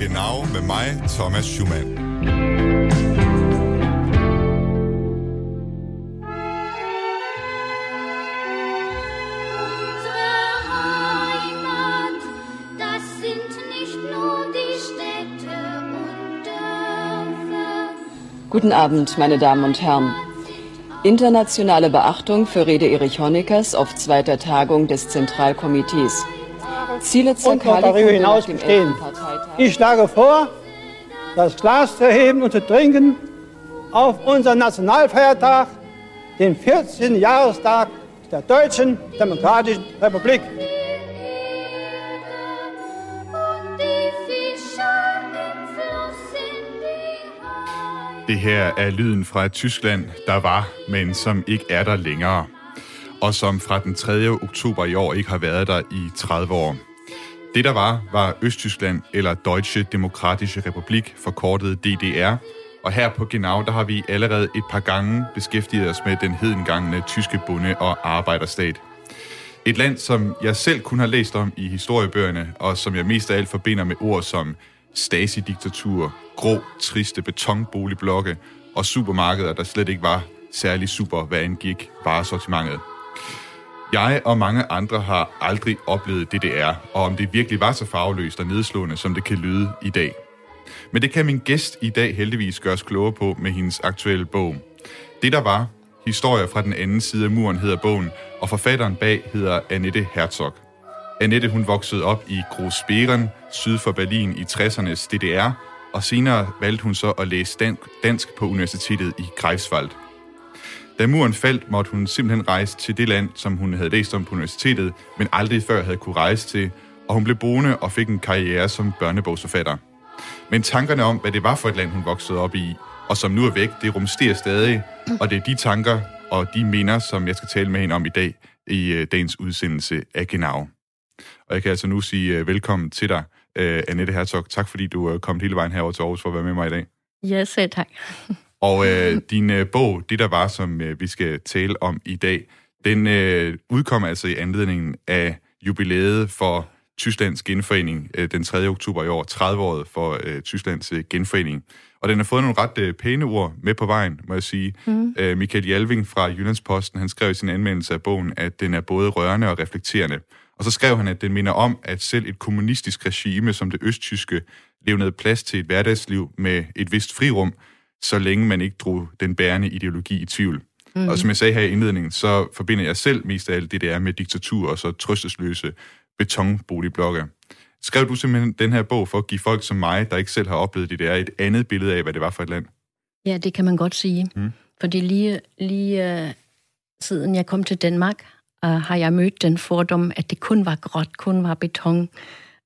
Genau med mig, Thomas Schumann. Guten Abend, meine Damen und Herren. Internationale Beachtung für Rede Erich Honeckers auf zweiter Tagung des Zentralkomitees. Ziele zur und darüber hinaus bestehen. Ich schlage vor, das Glas zu heben und zu trinken auf unseren Nationalfeiertag, den 14. Jahrestag der Deutschen Demokratischen Republik. Det her er lyden fra et Tyskland, der var, men som ikke er der længere. Og som fra den 3. oktober i år ikke har været der i 30 år. Det der var, var Østtyskland, eller Deutsche Demokratische Republik, forkortet DDR. Og her på Genau, der har vi allerede et par gange beskæftiget os med den hedengangne tyske bunde- og arbejderstat. Et land, som jeg selv kun har læst om i historiebøgerne, og som jeg mest af alt forbinder med ord som Stasi-diktatur, grå, triste betonboligblokke og supermarkeder, der slet ikke var særlig super, hvad angik varesortimentet. Jeg og mange andre har aldrig oplevet DDR, og om det virkelig var så farveløst og nedslående, som det kan lyde i dag. Men det kan min gæst i dag heldigvis gøre os klogere på med hendes aktuelle bog. Det der var, historier fra den anden side af muren hedder bogen, og forfatteren bag hedder Annette Herzog. Annette hun voksede op i Großbären, syd for Berlin i 60'ernes DDR, og senere valgte hun så at læse dansk på universitetet i Greifswald. Da muren faldt, måtte hun simpelthen rejse til det land, som hun havde læst om på universitetet, men aldrig før havde kunne rejse til, og hun blev boende og fik en karriere som børnebogsforfatter. Men tankerne om, hvad det var for et land, hun voksede op i, og som nu er væk, det rumsterer stadig, og det er de tanker og de minder, som jeg skal tale med hende om i dag i øh, dagens udsendelse af Genau. Og jeg kan altså nu sige øh, velkommen til dig, øh, Annette Herzog. Tak fordi du er kommet hele vejen herover til Aarhus for at være med mig i dag. Ja, selv tak. Og uh, din uh, bog, det der var, som uh, vi skal tale om i dag, den uh, udkom altså i anledningen af jubilæet for Tysklands genforening uh, den 3. oktober i år, 30-året for uh, Tysklands uh, genforening. Og den har fået nogle ret uh, pæne ord med på vejen, må jeg sige. Mm. Uh, Michael Jalving fra Jyllandsposten, han skrev i sin anmeldelse af bogen, at den er både rørende og reflekterende. Og så skrev han, at den minder om, at selv et kommunistisk regime som det østtyske levnede plads til et hverdagsliv med et vist frirum, så længe man ikke drog den bærende ideologi i tvivl. Mm. Og som jeg sagde her i indledningen, så forbinder jeg selv mest af alt det, det er med diktatur og så trøstesløse betonboligblokke. Skrev du simpelthen den her bog for at give folk som mig, der ikke selv har oplevet det, det er et andet billede af, hvad det var for et land? Ja, det kan man godt sige. Mm. Fordi lige, lige uh, siden jeg kom til Danmark, uh, har jeg mødt den fordom, at det kun var gråt, kun var beton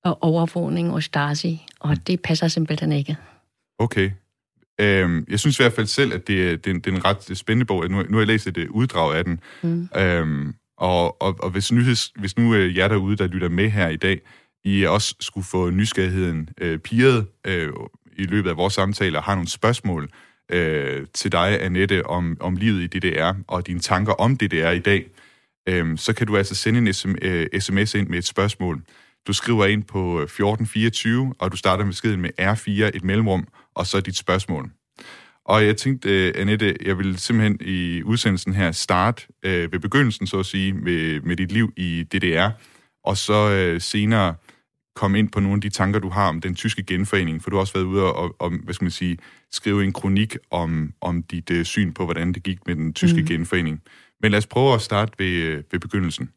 og overvågning og Stasi, og mm. det passer simpelthen ikke. Okay. Øhm, jeg synes i hvert fald selv, at det, det, det er en ret spændende bog. Nu, nu har jeg læst et uddrag af den. Mm. Øhm, og, og, og hvis, nyheds, hvis nu øh, jer derude, der lytter med her i dag, I også skulle få nysgerrigheden øh, piret øh, i løbet af vores samtaler, har nogle spørgsmål øh, til dig, Annette, om, om livet i DDR og dine tanker om DDR i dag, øh, så kan du altså sende en SM, øh, sms ind med et spørgsmål. Du skriver ind på 1424, og du starter beskeden med R4, et mellemrum, og så dit spørgsmål. Og jeg tænkte, uh, Annette, jeg vil simpelthen i udsendelsen her starte uh, ved begyndelsen, så at sige, med, med dit liv i DDR, og så uh, senere komme ind på nogle af de tanker, du har om den tyske genforening, for du har også været ude og, og hvad skal man sige, skrive en kronik om, om dit uh, syn på, hvordan det gik med den tyske mm. genforening. Men lad os prøve at starte ved, ved begyndelsen.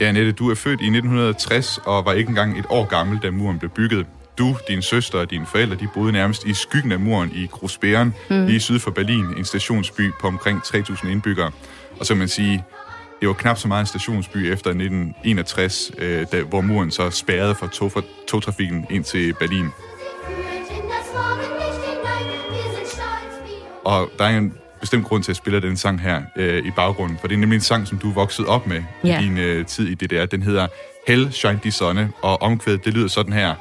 Ja, Annette, du er født i 1960 og var ikke engang et år gammel, da muren blev bygget. Du, din søster og dine forældre, de boede nærmest i skyggen af muren i Großbären, mm. lige syd for Berlin, en stationsby på omkring 3.000 indbyggere. Og så kan man sige, det var knap så meget en stationsby efter 1961, øh, da, hvor muren så spærrede for, tog, for togtrafikken ind til Berlin. Og der er en bestemt grund til at spille den sang her øh, i baggrunden, for det er nemlig en sang, som du er vokset op med yeah. i din øh, tid i DDR. Den hedder Hell Shine die Sonne, og omkvædet, det lyder sådan her.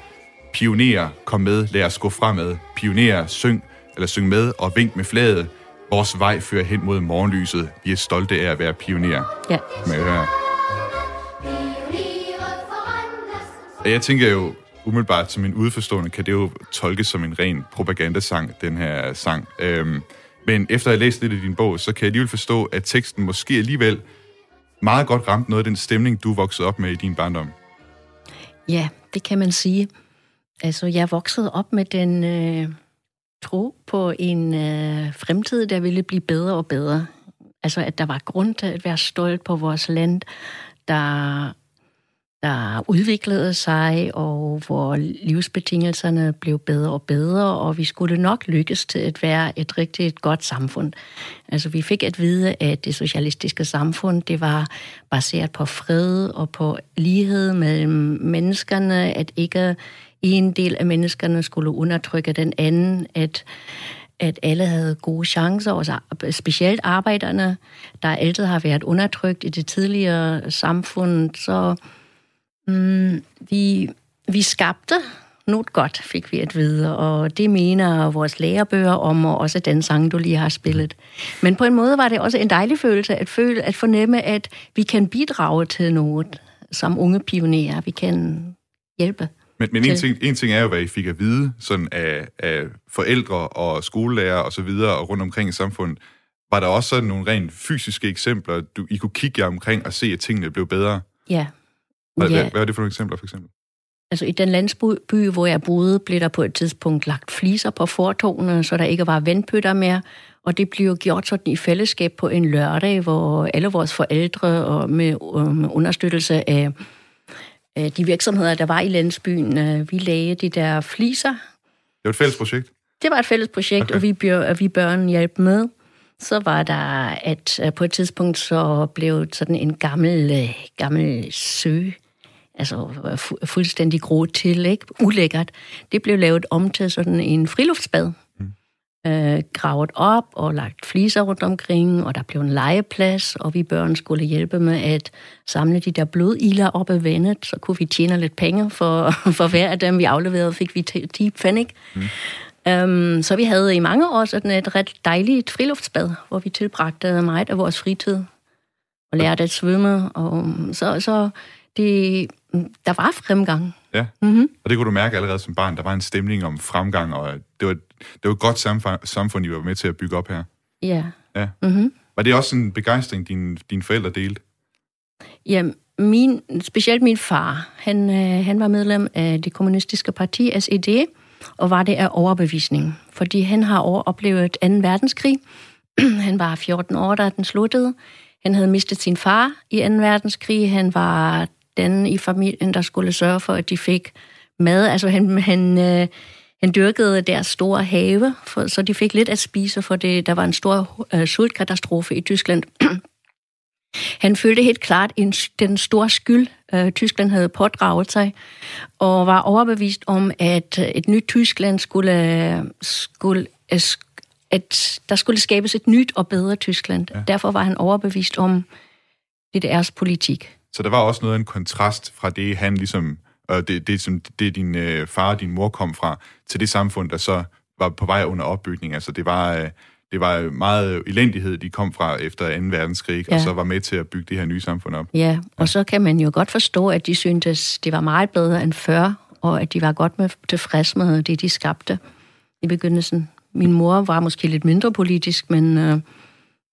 Pionerer, kom med, lad os gå fremad. Pionerer, syng, eller syng med og vink med flaget. Vores vej fører hen mod morgenlyset. Vi er stolte af at være pionerer. Ja. Med her. Jeg tænker jo, umiddelbart som en udforstående, kan det jo tolkes som en ren propagandasang, den her sang. Øhm, men efter at have læst lidt i din bog, så kan jeg alligevel forstå, at teksten måske alligevel meget godt ramte noget af den stemning, du voksede op med i din barndom. Ja, det kan man sige. Altså, jeg voksede op med den øh, tro på en øh, fremtid, der ville blive bedre og bedre. Altså, at der var grund til at være stolt på vores land, der der udviklede sig, og hvor livsbetingelserne blev bedre og bedre, og vi skulle nok lykkes til at være et rigtig godt samfund. Altså vi fik at vide, at det socialistiske samfund, det var baseret på fred og på lighed mellem menneskerne, at ikke en del af menneskerne skulle undertrykke den anden, at at alle havde gode chancer, og specielt arbejderne, der altid har været undertrykt i det tidligere samfund, så Mm, vi, vi skabte noget godt, fik vi at vide, og det mener vores lærebøger om, og også den sang, du lige har spillet. Men på en måde var det også en dejlig følelse at føle, at fornemme, at vi kan bidrage til noget som unge pionerer. Vi kan hjælpe. Men, men en, ting, en ting er jo, hvad I fik at vide sådan af, af forældre og skolelærer og så videre og rundt omkring i samfundet. Var der også sådan nogle rent fysiske eksempler, du, I kunne kigge jer omkring og se, at tingene blev bedre? Ja, hvad, ja. hvad er det for nogle eksempler, for eksempel? Altså i den landsby, hvor jeg boede, blev der på et tidspunkt lagt fliser på fortogene, så der ikke var vandpytter mere. Og det blev gjort sådan i fællesskab på en lørdag, hvor alle vores forældre og med, med understøttelse af, af de virksomheder, der var i landsbyen, øh, vi lagde de der fliser. Det var et fælles projekt? Det var et fælles projekt, okay. og vi, bør, vi børn hjalp med. Så var der, at øh, på et tidspunkt så blev sådan en gammel, øh, gammel sø, altså fu- fuldstændig grå til, ikke? ulækkert. Det blev lavet om til sådan en friluftsbad. Mm. Øh, gravet op og lagt fliser rundt omkring, og der blev en legeplads, og vi børn skulle hjælpe med at samle de der blodiler op af vandet, så kunne vi tjene lidt penge for, for hver af dem, vi afleverede, fik vi 10 pfennig. Mm. Um, så vi havde i mange år sådan et ret dejligt friluftsbad, hvor vi tilbragte meget af vores fritid og lærte at svømme. Og, så, så det, der var fremgang. Ja, mm-hmm. og det kunne du mærke allerede som barn. Der var en stemning om fremgang, og det var, det var et godt samfund, I var med til at bygge op her. Ja. ja. Mm-hmm. Var det også en begejstring, din, dine forældre delte? Ja, min, specielt min far. Han, øh, han var medlem af det kommunistiske parti, SED, og var det af overbevisning. Fordi han har oplevet 2. verdenskrig. han var 14 år, da den sluttede. Han havde mistet sin far i 2. verdenskrig. Han var den i familien, der skulle sørge for, at de fik mad. Altså han, han, øh, han dyrkede deres store have, for, så de fik lidt at spise, for det, der var en stor øh, sultkatastrofe i Tyskland. Han følte helt klart en, den store skyld, øh, Tyskland havde pådraget sig, og var overbevist om, at et nyt Tyskland skulle, skulle at der skulle skabes et nyt og bedre Tyskland. Ja. Derfor var han overbevist om DDR's politik. Så der var også noget af en kontrast fra det, han ligesom, og det, det, som det din øh, far og din mor kom fra, til det samfund, der så var på vej under opbygning. Altså det var, øh, det var meget elendighed, de kom fra efter 2. verdenskrig, ja. og så var med til at bygge det her nye samfund op. Ja, og ja. så kan man jo godt forstå, at de syntes, det var meget bedre end før, og at de var godt med tilfreds med det, de skabte i begyndelsen. Min mor var måske lidt mindre politisk, men, øh,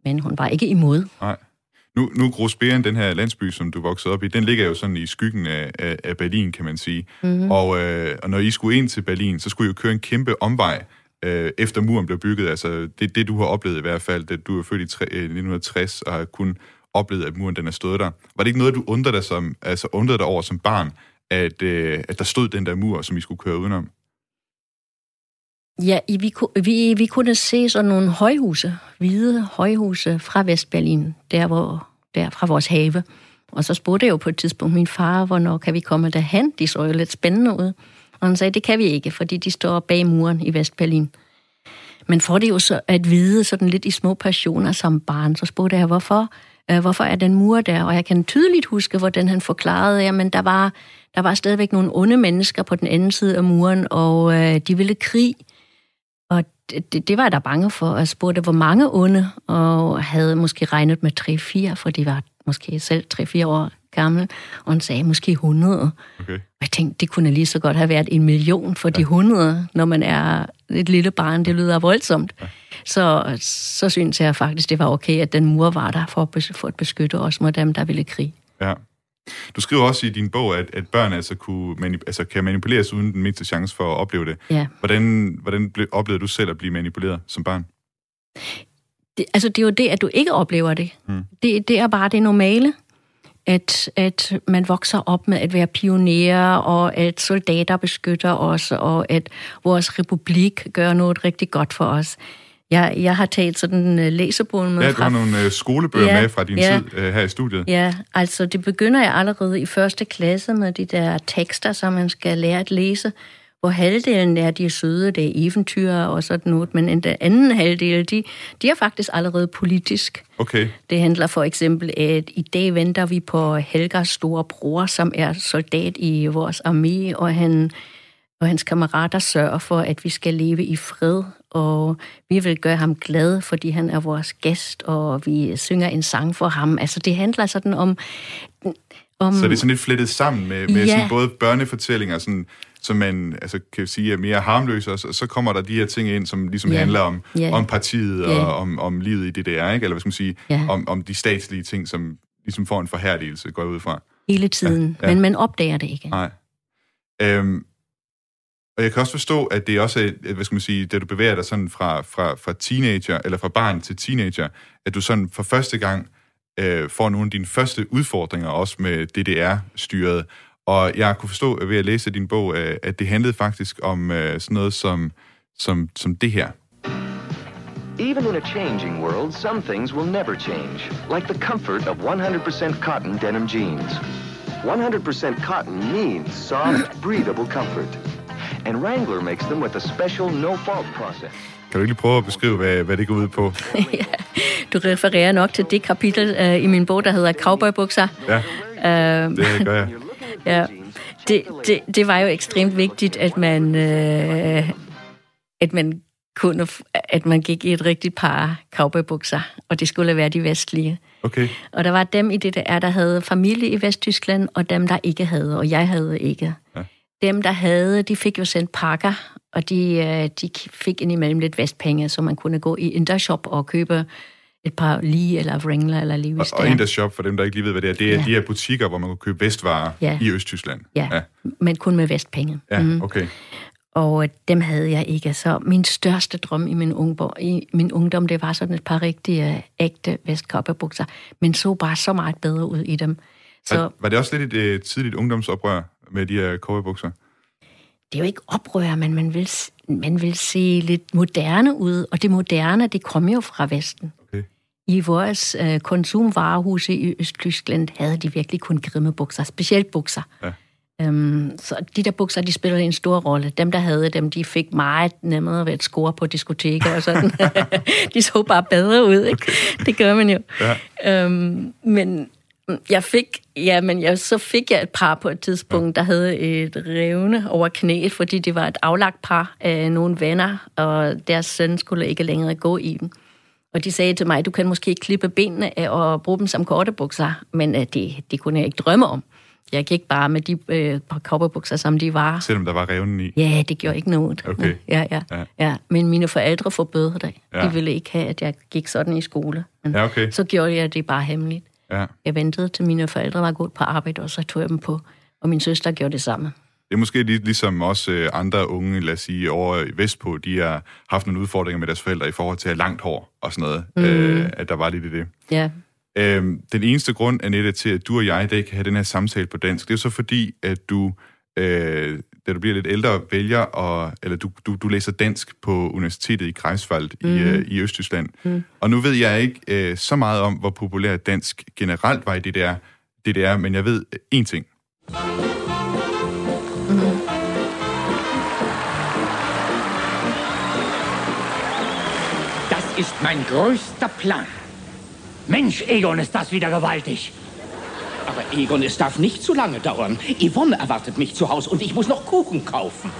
men hun var ikke imod. Nej. Nu, nu Grosbæren, den her landsby, som du voksede op i, den ligger jo sådan i skyggen af, af, af Berlin, kan man sige. Mm-hmm. Og, øh, og når I skulle ind til Berlin, så skulle I jo køre en kæmpe omvej, øh, efter muren blev bygget. Altså, det det, du har oplevet i hvert fald. Det, du er født i tre, 1960 øh, og har kun oplevet, at muren den er stået der. Var det ikke noget, du undrede dig, som, altså, undrede dig over som barn, at, øh, at der stod den der mur, som I skulle køre udenom? Ja, vi, vi, vi kunne se sådan nogle højhuse, hvide højhuse fra Vestberlin, der, hvor, der fra vores have. Og så spurgte jeg jo på et tidspunkt min far, hvornår kan vi komme derhen? De så jo lidt spændende ud. Og han sagde, det kan vi ikke, fordi de står bag muren i Vestberlin. Men for det jo så at vide sådan lidt i små passioner som barn, så spurgte jeg, hvorfor, øh, hvorfor er den mur der? Og jeg kan tydeligt huske, hvordan han forklarede, at der var, der var stadigvæk nogle onde mennesker på den anden side af muren, og øh, de ville krig. Og det, det var jeg da bange for. Jeg spurgte, hvor mange onde, og havde måske regnet med 3-4, for de var måske selv 3-4 år gammel, og han sagde måske 100. Okay. Og jeg tænkte, det kunne lige så godt have været en million for ja. de 100, når man er et lille barn. Det lyder voldsomt. Ja. Så, så synes jeg faktisk, det var okay, at den mur var der for, for at beskytte os mod dem, der ville krig. Ja. Du skriver også i din bog, at, at børn altså, kunne manip- altså kan manipuleres uden den mindste chance for at opleve det. Ja. Hvordan, hvordan ble, oplevede du selv at blive manipuleret som barn? Det, altså, det er jo det, at du ikke oplever det. Hmm. Det, det er bare det normale at, at man vokser op med at være pionerer, og at soldater beskytter os, og at vores republik gør noget rigtig godt for os. Jeg, jeg har taget sådan en øh, læsebog med Ja, du har nogle uh, skolebøger ja, med fra din ja, tid uh, her i studiet. Ja, altså det begynder jeg allerede i første klasse med de der tekster, som man skal lære at læse hvor halvdelen er de søde, det er eventyr og sådan noget, men den anden halvdel, de, de er faktisk allerede politisk. Okay. Det handler for eksempel, at i dag venter vi på Helgas store bror, som er soldat i vores armé, og han og hans kammerater sørger for, at vi skal leve i fred, og vi vil gøre ham glad, fordi han er vores gæst, og vi synger en sang for ham. Altså, det handler sådan om... om så det er sådan lidt flettet sammen med, med ja. sådan både børnefortællinger, sådan som man altså, kan sige er mere harmløse, og så, så kommer der de her ting ind, som ligesom yeah. handler om, yeah. om partiet yeah. og om, om livet i det der, ikke? eller hvad skal man sige, yeah. om, om de statslige ting, som ligesom får en forhærdelse, går ud fra. Hele tiden, ja, ja. men man opdager det ikke. Nej. Øhm, og jeg kan også forstå, at det er også, øh, hvad skal man sige, da du bevæger dig sådan fra, fra, fra teenager, eller fra barn til teenager, at du sådan for første gang øh, får nogle af dine første udfordringer også med DDR-styret, og jeg kunne forstå øh, ved at læse din bog, øh, at det handlede faktisk om øh, sådan noget som, som, som det her. Even in a changing world, some things will never change, like the comfort of 100% cotton denim jeans. 100% cotton means soft, breathable comfort. And Wrangler makes them with a special no-fault process. Kan du ikke lige prøve at beskrive, hvad, hvad det går ud på? ja, du refererer nok til det kapitel uh, i min bog, der hedder Cowboybukser. Ja, uh, det gør jeg. Ja, det, det, det var jo ekstremt vigtigt, at man, øh, at man kunne, at man gik i et rigtigt par cowboybukser, og det skulle være de vestlige. Okay. Og der var dem i det der, der havde familie i Vesttyskland, og dem, der ikke havde, og jeg havde ikke. Ja. Dem, der havde, de fik jo sendt pakker, og de, øh, de fik indimellem lidt vestpenge, så man kunne gå i Intershop og købe et par lige eller Wrangler eller Levi's. Og, og Indus Shop, for dem, der ikke lige ved, hvad det er, det er ja. de her butikker, hvor man kan købe vestvarer ja. i Østtyskland. Ja, ja, men kun med vestpenge. Ja, mm. okay. Og øh, dem havde jeg ikke. Så min største drøm i min, ungdom, i min ungdom, det var sådan et par rigtige, øh, ægte vestkopperbukser, men så bare så meget bedre ud i dem. Så, var, var det også lidt et uh, tidligt ungdomsoprør med de her kopperbukser? Det er jo ikke oprør, men man vil, man vil se lidt moderne ud, og det moderne, det kommer jo fra Vesten. I vores øh, konsumvarehuse i Østtyskland havde de virkelig kun grimme bukser, specielt bukser. Ja. Øhm, så de der bukser, de spillede en stor rolle. Dem, der havde dem, de fik meget nemmere ved at score på diskoteker og sådan. de så bare bedre ud, ikke? Okay. Det gør man jo. Ja. Øhm, men jeg fik, ja, men jeg, så fik jeg et par på et tidspunkt, der havde et revne over knæet, fordi det var et aflagt par af nogle venner, og deres søn skulle ikke længere gå i dem. Og de sagde til mig, du kan måske klippe benene af og bruge dem som kortebukser, men uh, det, det kunne jeg ikke drømme om. Jeg gik bare med de øh, kortebukser, som de var. Selvom der var revnen i? Ja, det gjorde ikke noget. Okay. Ja, ja, ja. ja. Men mine forældre forbød det. Ja. De ville ikke have, at jeg gik sådan i skole. Men ja, okay. Så gjorde jeg det bare hemmeligt. Ja. Jeg ventede til mine forældre var gået på arbejde, og så tog jeg dem på. Og min søster gjorde det samme. Det er måske lidt ligesom også øh, andre unge, lad os sige, over i Vestpå, de har haft nogle udfordringer med deres forældre i forhold til at langt hår og sådan noget. Mm. Øh, at der var lidt i det. Ja. Øhm, den eneste grund, Annette, til at du og jeg i dag kan have den her samtale på dansk, det er så fordi, at du, øh, da du bliver lidt ældre, vælger, og, eller du, du, du læser dansk på universitetet i Greifswald mm. i, øh, i Østtyskland. Mm. Og nu ved jeg ikke øh, så meget om, hvor populær dansk generelt var i det der, det der men jeg ved én ting. ist mein größter Plan. Mensch, Egon, ist das wieder gewaltig. Aber Egon, es darf nicht zu lange dauern. Yvonne erwartet mich zu Hause und ich muss noch Kuchen kaufen.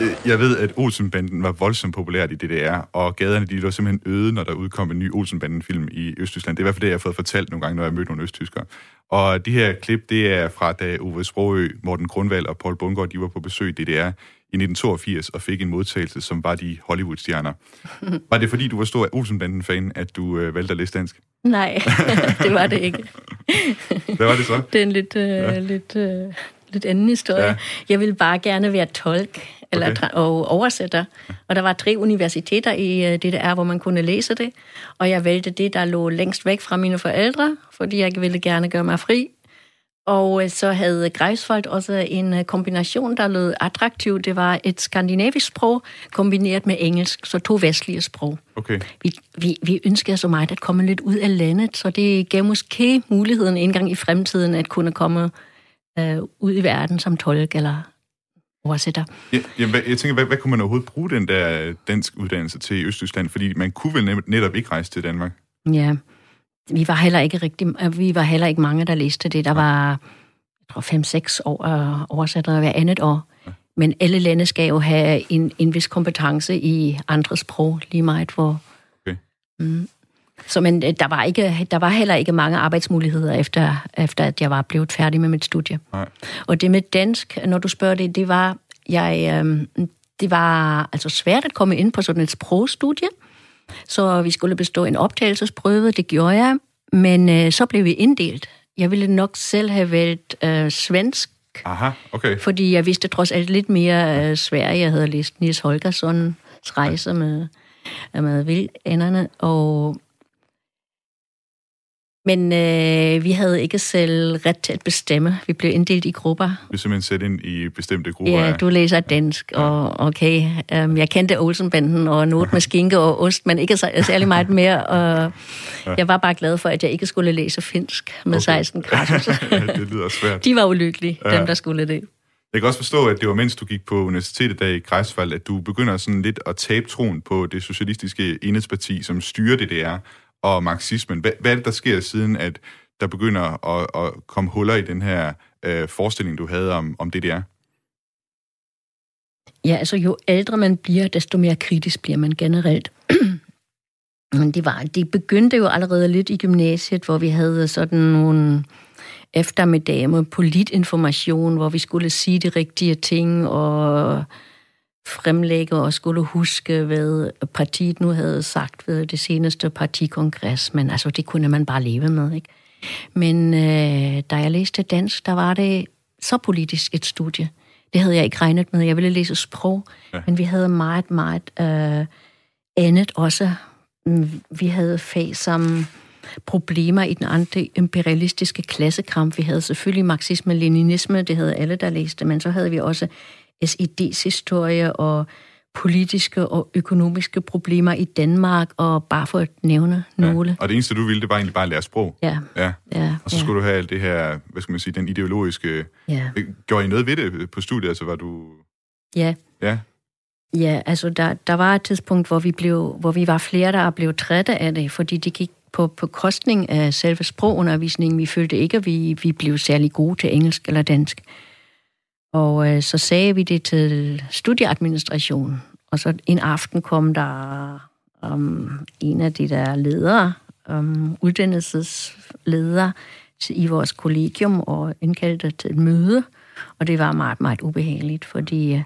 Øh, jeg ved, at Olsenbanden var voldsomt populært i DDR, og gaderne de lå simpelthen øde, når der udkom en ny Olsenbanden-film i Østtyskland. Det er i hvert fald det, jeg har fået fortalt nogle gange, når jeg har mødt nogle østtyskere. Og de her klip, det er fra da Uwe Sprogø, Morten Grundvald og Paul Bundgaard, de var på besøg i DDR i 1982 og fik en modtagelse, som var de Hollywood-stjerner. Var det fordi, du var stor Olsenbanden-fan, at du øh, valgte at læse dansk? Nej, det var det ikke. Hvad var det så? Det er en lidt, øh, ja. lidt, øh, lidt anden historie. Ja. Jeg ville bare gerne være tolk eller okay. og oversætter. Og der var tre universiteter i øh, DDR, hvor man kunne læse det. Og jeg valgte det, der lå længst væk fra mine forældre, fordi jeg ville gerne gøre mig fri. Og øh, så havde Greifswald også en øh, kombination, der lød attraktiv. Det var et skandinavisk sprog kombineret med engelsk, så to vestlige sprog. Okay. Vi, vi, vi ønskede så meget at komme lidt ud af landet, så det gav måske muligheden en gang i fremtiden at kunne komme øh, ud i verden som tolk eller oversætter. Ja, jamen, jeg tænker, hvad, hvad kunne man overhovedet bruge den der dansk uddannelse til i Østtyskland? Fordi man kunne vel netop ikke rejse til Danmark? Ja, vi var heller ikke rigtig, vi var heller ikke mange, der læste det. Der var, jeg tror, fem-seks år oversættere hver andet år. Men alle lande skal jo have en, en vis kompetence i andre sprog, lige meget hvor... Okay. Mm. Så men øh, der var, ikke, der var heller ikke mange arbejdsmuligheder, efter, efter at jeg var blevet færdig med mit studie. Nej. Og det med dansk, når du spørger det, det var, jeg, øh, det var altså svært at komme ind på sådan et sprogstudie. Så vi skulle bestå en optagelsesprøve, det gjorde jeg, men øh, så blev vi inddelt. Jeg ville nok selv have valgt øh, svensk, Aha, okay. fordi jeg vidste trods alt lidt mere øh, Sverige. Jeg havde læst Nils Holgerssons rejse med, med vildænderne, og men øh, vi havde ikke selv ret til at bestemme. Vi blev inddelt i grupper. Vi er simpelthen sat ind i bestemte grupper? Ja, du læser dansk, ja. og okay. Um, jeg kendte Olsenbanden og noget med skinke og ost, men ikke særlig meget mere. Og ja. jeg var bare glad for, at jeg ikke skulle læse finsk med okay. 16 grader. det lyder svært. De var ulykkelige, ja. dem der skulle det. Jeg kan også forstå, at det var mens du gik på universitetet der i Greifswald, at du begynder sådan lidt at tabe troen på det socialistiske enhedsparti, som styrer det, det er og marxismen. Hvad, hvad er det, der sker siden, at der begynder at, at komme huller i den her øh, forestilling, du havde om, om det, det er? Ja, altså jo ældre man bliver, desto mere kritisk bliver man generelt. Men det, var, det begyndte jo allerede lidt i gymnasiet, hvor vi havde sådan nogle eftermiddage med politinformation, hvor vi skulle sige de rigtige ting, og fremlægge og skulle huske, hvad partiet nu havde sagt ved det seneste partikongres, men altså, det kunne man bare leve med, ikke? Men øh, da jeg læste dansk, der var det så politisk et studie. Det havde jeg ikke regnet med. Jeg ville læse sprog, ja. men vi havde meget, meget øh, andet også. Mm, vi havde fag som problemer i den anti-imperialistiske klassekamp. Vi havde selvfølgelig marxisme-leninisme, det havde alle, der læste, men så havde vi også SED's historie og politiske og økonomiske problemer i Danmark, og bare for at nævne nogle. Ja. Og det eneste, du ville, det var egentlig bare at lære sprog? Ja. ja. ja og så ja. skulle du have alt det her, hvad skal man sige, den ideologiske... Ja. Gjorde I noget ved det på studiet? Altså var du... Ja. Ja. Ja, altså der, der var et tidspunkt, hvor vi, blev, hvor vi var flere, der blev trætte af det, fordi det gik på, på kostning af selve sprogundervisningen. Vi følte ikke, at vi, vi blev særlig gode til engelsk eller dansk. Og øh, så sagde vi det til studieadministrationen, og så en aften kom der um, en af de der ledere, um, uddannelsesledere i vores kollegium og indkaldte til et møde, og det var meget, meget ubehageligt, fordi øh,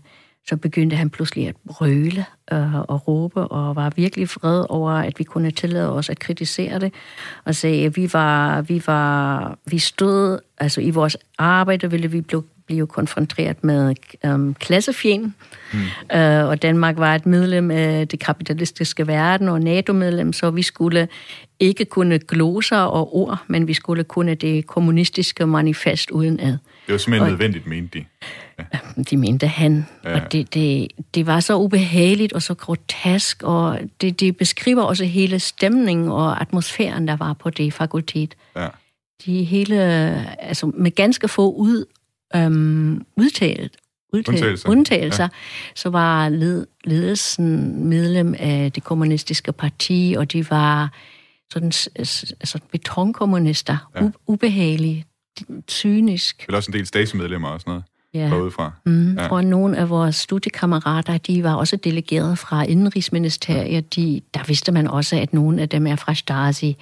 så begyndte han pludselig at brøle øh, og råbe, og var virkelig fred over, at vi kunne tillade os at kritisere det, og sagde, at vi var, vi var, vi stod, altså i vores arbejde ville vi blive blive konfronteret med um, klassefjend, mm. uh, og Danmark var et medlem af det kapitalistiske verden og NATO-medlem, så vi skulle ikke kunne gloser og ord, men vi skulle kunne det kommunistiske manifest uden ad. Det var simpelthen og, nødvendigt, mente de. Ja. De mente han, ja. og det, det, det var så ubehageligt og så grotesk, og det, det beskriver også hele stemningen og atmosfæren, der var på det fakultet. Ja. De hele, altså med ganske få ud, øhm, udtalt, udtalt, undtagelser, undtagelser ja. så var led, ledelsen medlem af det kommunistiske parti, og de var sådan altså betonkommunister, ja. ubehagelige, cynisk. Vel også en del statsmedlemmer og sådan noget. ja. fra. Mm. Ja. Og nogle af vores studiekammerater, de var også delegeret fra Indenrigsministeriet. De, der vidste man også, at nogle af dem er fra Stasi.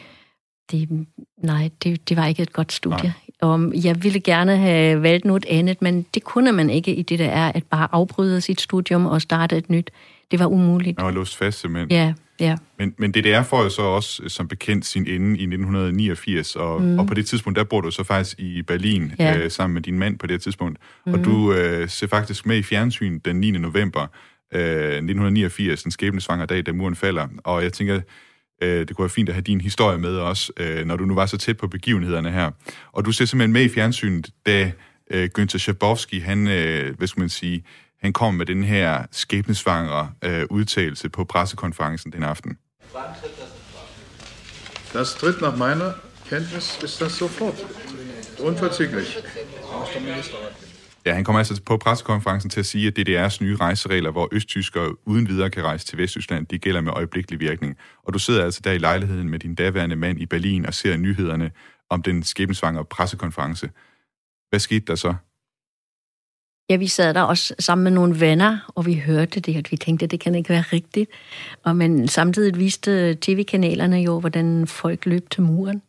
Det, nej, det, det var ikke et godt studie. Nej. Og jeg ville gerne have valgt noget andet, men det kunne man ikke i det der er, at bare afbryde sit studium og starte et nyt. Det var umuligt. Man var låst fast simpelthen. Ja, ja. Men, men DDR får jo så også som bekendt sin ende i 1989, og, mm. og på det tidspunkt, der bor du så faktisk i Berlin ja. øh, sammen med din mand på det tidspunkt. Mm. Og du øh, ser faktisk med i fjernsyn den 9. november øh, 1989, den skæbnesvanger dag, da muren falder. Og jeg tænker, øh, det kunne være fint at have din historie med også, øh, når du nu var så tæt på begivenhederne her. Og du ser simpelthen med i fjernsynet, da øh, Günther Schabowski, han, øh, hvad skal man sige, han kom med den her skæbnesvangre øh, udtalelse på pressekonferencen den aften. Das tritt nach meiner Kenntnis ist das sofort. Unverzüglich. Ja, han kommer altså på pressekonferencen til at sige, at DDR's nye rejseregler, hvor østtyskere uden videre kan rejse til Vesttyskland, de gælder med øjeblikkelig virkning. Og du sidder altså der i lejligheden med din daværende mand i Berlin og ser nyhederne om den skæbensvangre pressekonference. Hvad skete der så? Ja, vi sad der også sammen med nogle venner, og vi hørte det, og vi tænkte, at det kan ikke være rigtigt. Og men samtidig viste tv-kanalerne jo, hvordan folk løb til muren.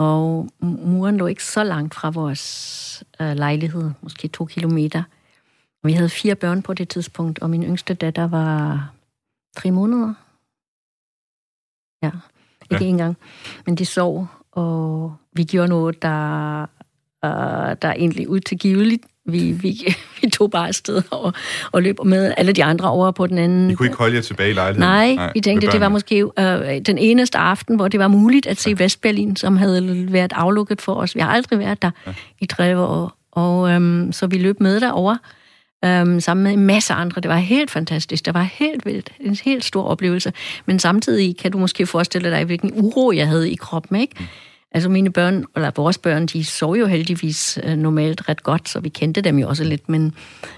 Og muren lå ikke så langt fra vores øh, lejlighed, måske to kilometer. Vi havde fire børn på det tidspunkt, og min yngste datter var tre måneder. Ja, ikke ja. engang. Men de sov, og vi gjorde noget, der, øh, der er egentlig udtilgiveligt vi, vi, vi tog bare afsted og, og løb med alle de andre over på den anden. I kunne ikke holde jer tilbage i lejligheden? Nej, Nej vi tænkte, det var måske øh, den eneste aften, hvor det var muligt at se ja. Vestberlin, som havde været aflukket for os. Vi har aldrig været der ja. i 30 år. Og øhm, så vi løb med derover øhm, sammen med en masse andre. Det var helt fantastisk. Det var helt vildt. En helt stor oplevelse. Men samtidig kan du måske forestille dig, hvilken uro jeg havde i kroppen, ikke? Mm. Altså mine børn, eller vores børn, de sov jo heldigvis øh, normalt ret godt, så vi kendte dem jo også lidt, men,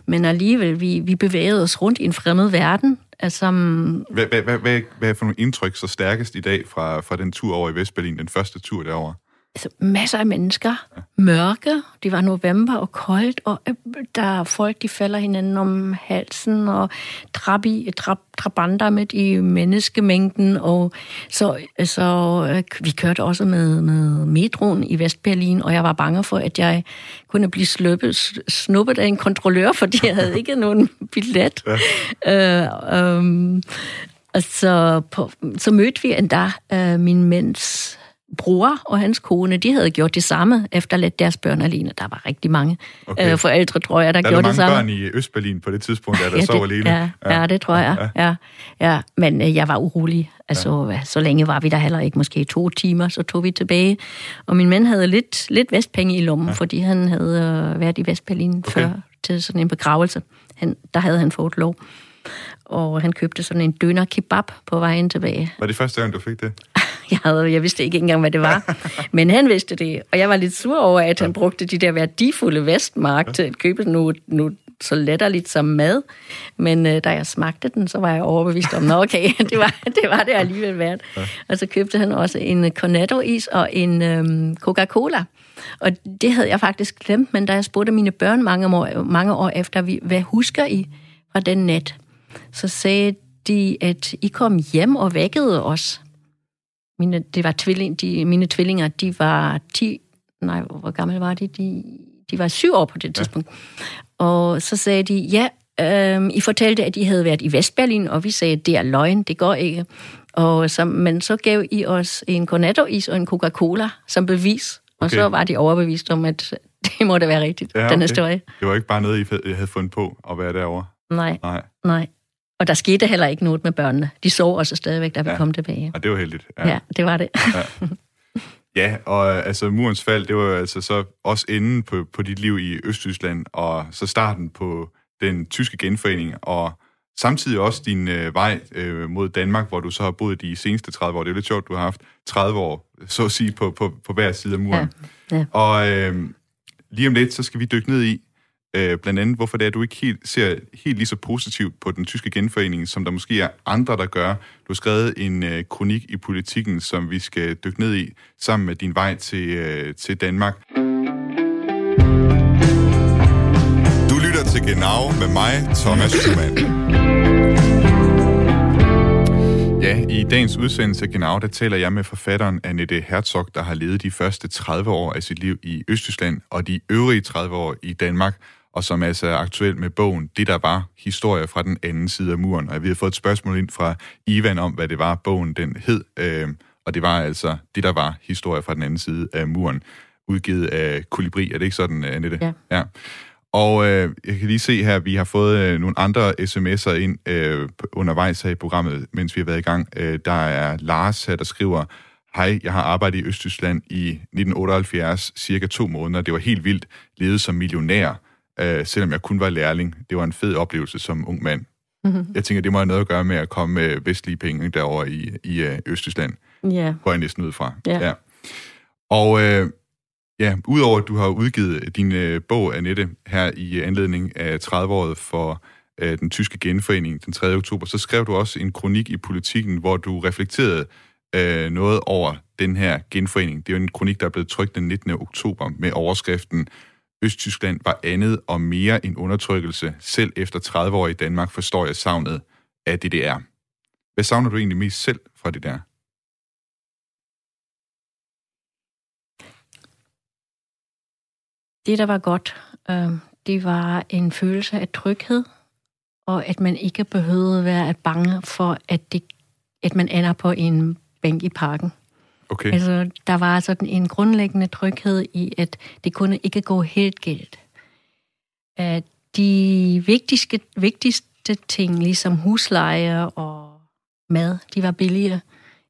men alligevel, vi, vi bevægede os rundt i en fremmed verden. Altså, mm, hvad, hvad, hvad, hvad, hvad er for nogle indtryk så stærkest i dag fra, fra den tur over i Vestberlin, den første tur derover? Altså, masser af mennesker, mørke, det var november og koldt, og øh, der er folk, de falder hinanden om halsen, og trabi, trab, trabander med i menneskemængden, og så, så øh, vi kørte også med, med metroen i Vestberlin, og jeg var bange for, at jeg kunne blive sløbet, snuppet af en kontrollør, fordi jeg havde ikke nogen billet. Ja. Øh, øh, og så, på, så mødte vi endda øh, min mænds bror og hans kone, de havde gjort det samme, efter let deres børn alene. Der var rigtig mange okay. øh, forældre, tror jeg, der, der gjorde det samme. Der er mange børn i Østberlin på det tidspunkt, der, der ja, sov alene. Ja, ja. ja, det tror jeg. Ja. Ja, ja. Men øh, jeg var urolig. Altså, ja. så længe var vi der heller ikke. Måske to timer, så tog vi tilbage. Og min mand havde lidt, lidt vestpenge i lommen, ja. fordi han havde øh, været i Vestberlin okay. før til sådan en begravelse. Han, der havde han fået lov. Og han købte sådan en døner kebab på vejen tilbage. Var det første gang, du fik det? Jeg, havde, jeg vidste ikke engang, hvad det var. Men han vidste det, og jeg var lidt sur over, at han brugte de der værdifulde vestmark til at købe noget, noget så letterligt som mad. Men øh, da jeg smagte den, så var jeg overbevist om, okay, det var det, var det alligevel værd. Og så købte han også en Cornetto-is og en øhm, Coca-Cola. Og det havde jeg faktisk glemt, men da jeg spurgte mine børn mange år, mange år efter, hvad husker I fra den net? Så sagde de, at I kom hjem og vækkede os. Mine, det var tvilling, de, mine tvillinger, de var 10, nej, hvor gammel var de? De, de var syv år på det tidspunkt. Ja. Og så sagde de, ja, øh, I fortalte, at I havde været i Vestberlin, og vi sagde, det er løgn, det går ikke. Og så, men så gav I os en cornetto-is og en Coca-Cola som bevis, og okay. så var de overbevist om, at det må da være rigtigt, ja, okay. den historie. Det var ikke bare noget, I havde fundet på at være derovre? Nej, nej. nej. Og der skete heller ikke noget med børnene. De sov også stadigvæk, da vi ja. kom tilbage. Og det var heldigt. Ja, ja det var det. ja. ja, og altså murens fald, det var altså så også enden på, på dit liv i Østtyskland, og så starten på den tyske genforening, og samtidig også din øh, vej øh, mod Danmark, hvor du så har boet de seneste 30 år. Det er jo lidt sjovt, du har haft 30 år, så at sige, på, på, på hver side af muren. Ja. Ja. Og øh, lige om lidt, så skal vi dykke ned i, Øh, blandt andet, hvorfor det er, at du ikke helt, ser helt lige så positivt på den tyske genforening, som der måske er andre, der gør. Du har skrevet en øh, kronik i politikken, som vi skal dykke ned i, sammen med din vej til, øh, til Danmark. Du Genau med mig, Thomas Schumann. Ja, i dagens udsendelse af Genau, der taler jeg med forfatteren Annette Herzog, der har levet de første 30 år af sit liv i Østtyskland, og de øvrige 30 år i Danmark, og som altså er aktuel med bogen Det, der var historier fra den anden side af muren. Og vi har fået et spørgsmål ind fra Ivan om, hvad det var, bogen den hed, øh, og det var altså Det, der var historier fra den anden side af muren, udgivet af Kolibri. Er det ikke sådan, Annette? Ja. ja. Og øh, jeg kan lige se her, at vi har fået øh, nogle andre sms'er ind øh, undervejs her i programmet, mens vi har været i gang. Øh, der er Lars her, der skriver, Hej, jeg har arbejdet i Østtyskland i 1978, cirka to måneder. Det var helt vildt. Levet som millionær, øh, selvom jeg kun var lærling. Det var en fed oplevelse som ung mand. Mm-hmm. Jeg tænker, det må have noget at gøre med at komme med vestlige penge derover i, i øh, Østtyskland. Ja. Går jeg næsten ud fra. Ja. ja. Og øh, ja, udover at du har udgivet din øh, bog, Annette, her i anledning af 30-året for øh, den tyske genforening den 3. oktober, så skrev du også en kronik i Politikken, hvor du reflekterede øh, noget over den her genforening. Det er jo en kronik, der er blevet trykt den 19. oktober med overskriften Østtyskland var andet og mere en undertrykkelse. Selv efter 30 år i Danmark forstår jeg savnet af DDR. Hvad savner du egentlig mest selv fra det der? Det, der var godt, øh, det var en følelse af tryghed, og at man ikke behøvede være at bange for, at, det, at man ender på en bænk i parken. Okay. Altså, der var sådan en grundlæggende tryghed i, at det kunne ikke gå helt galt. At de vigtigste, vigtigste ting, ligesom husleje og mad, de var billige.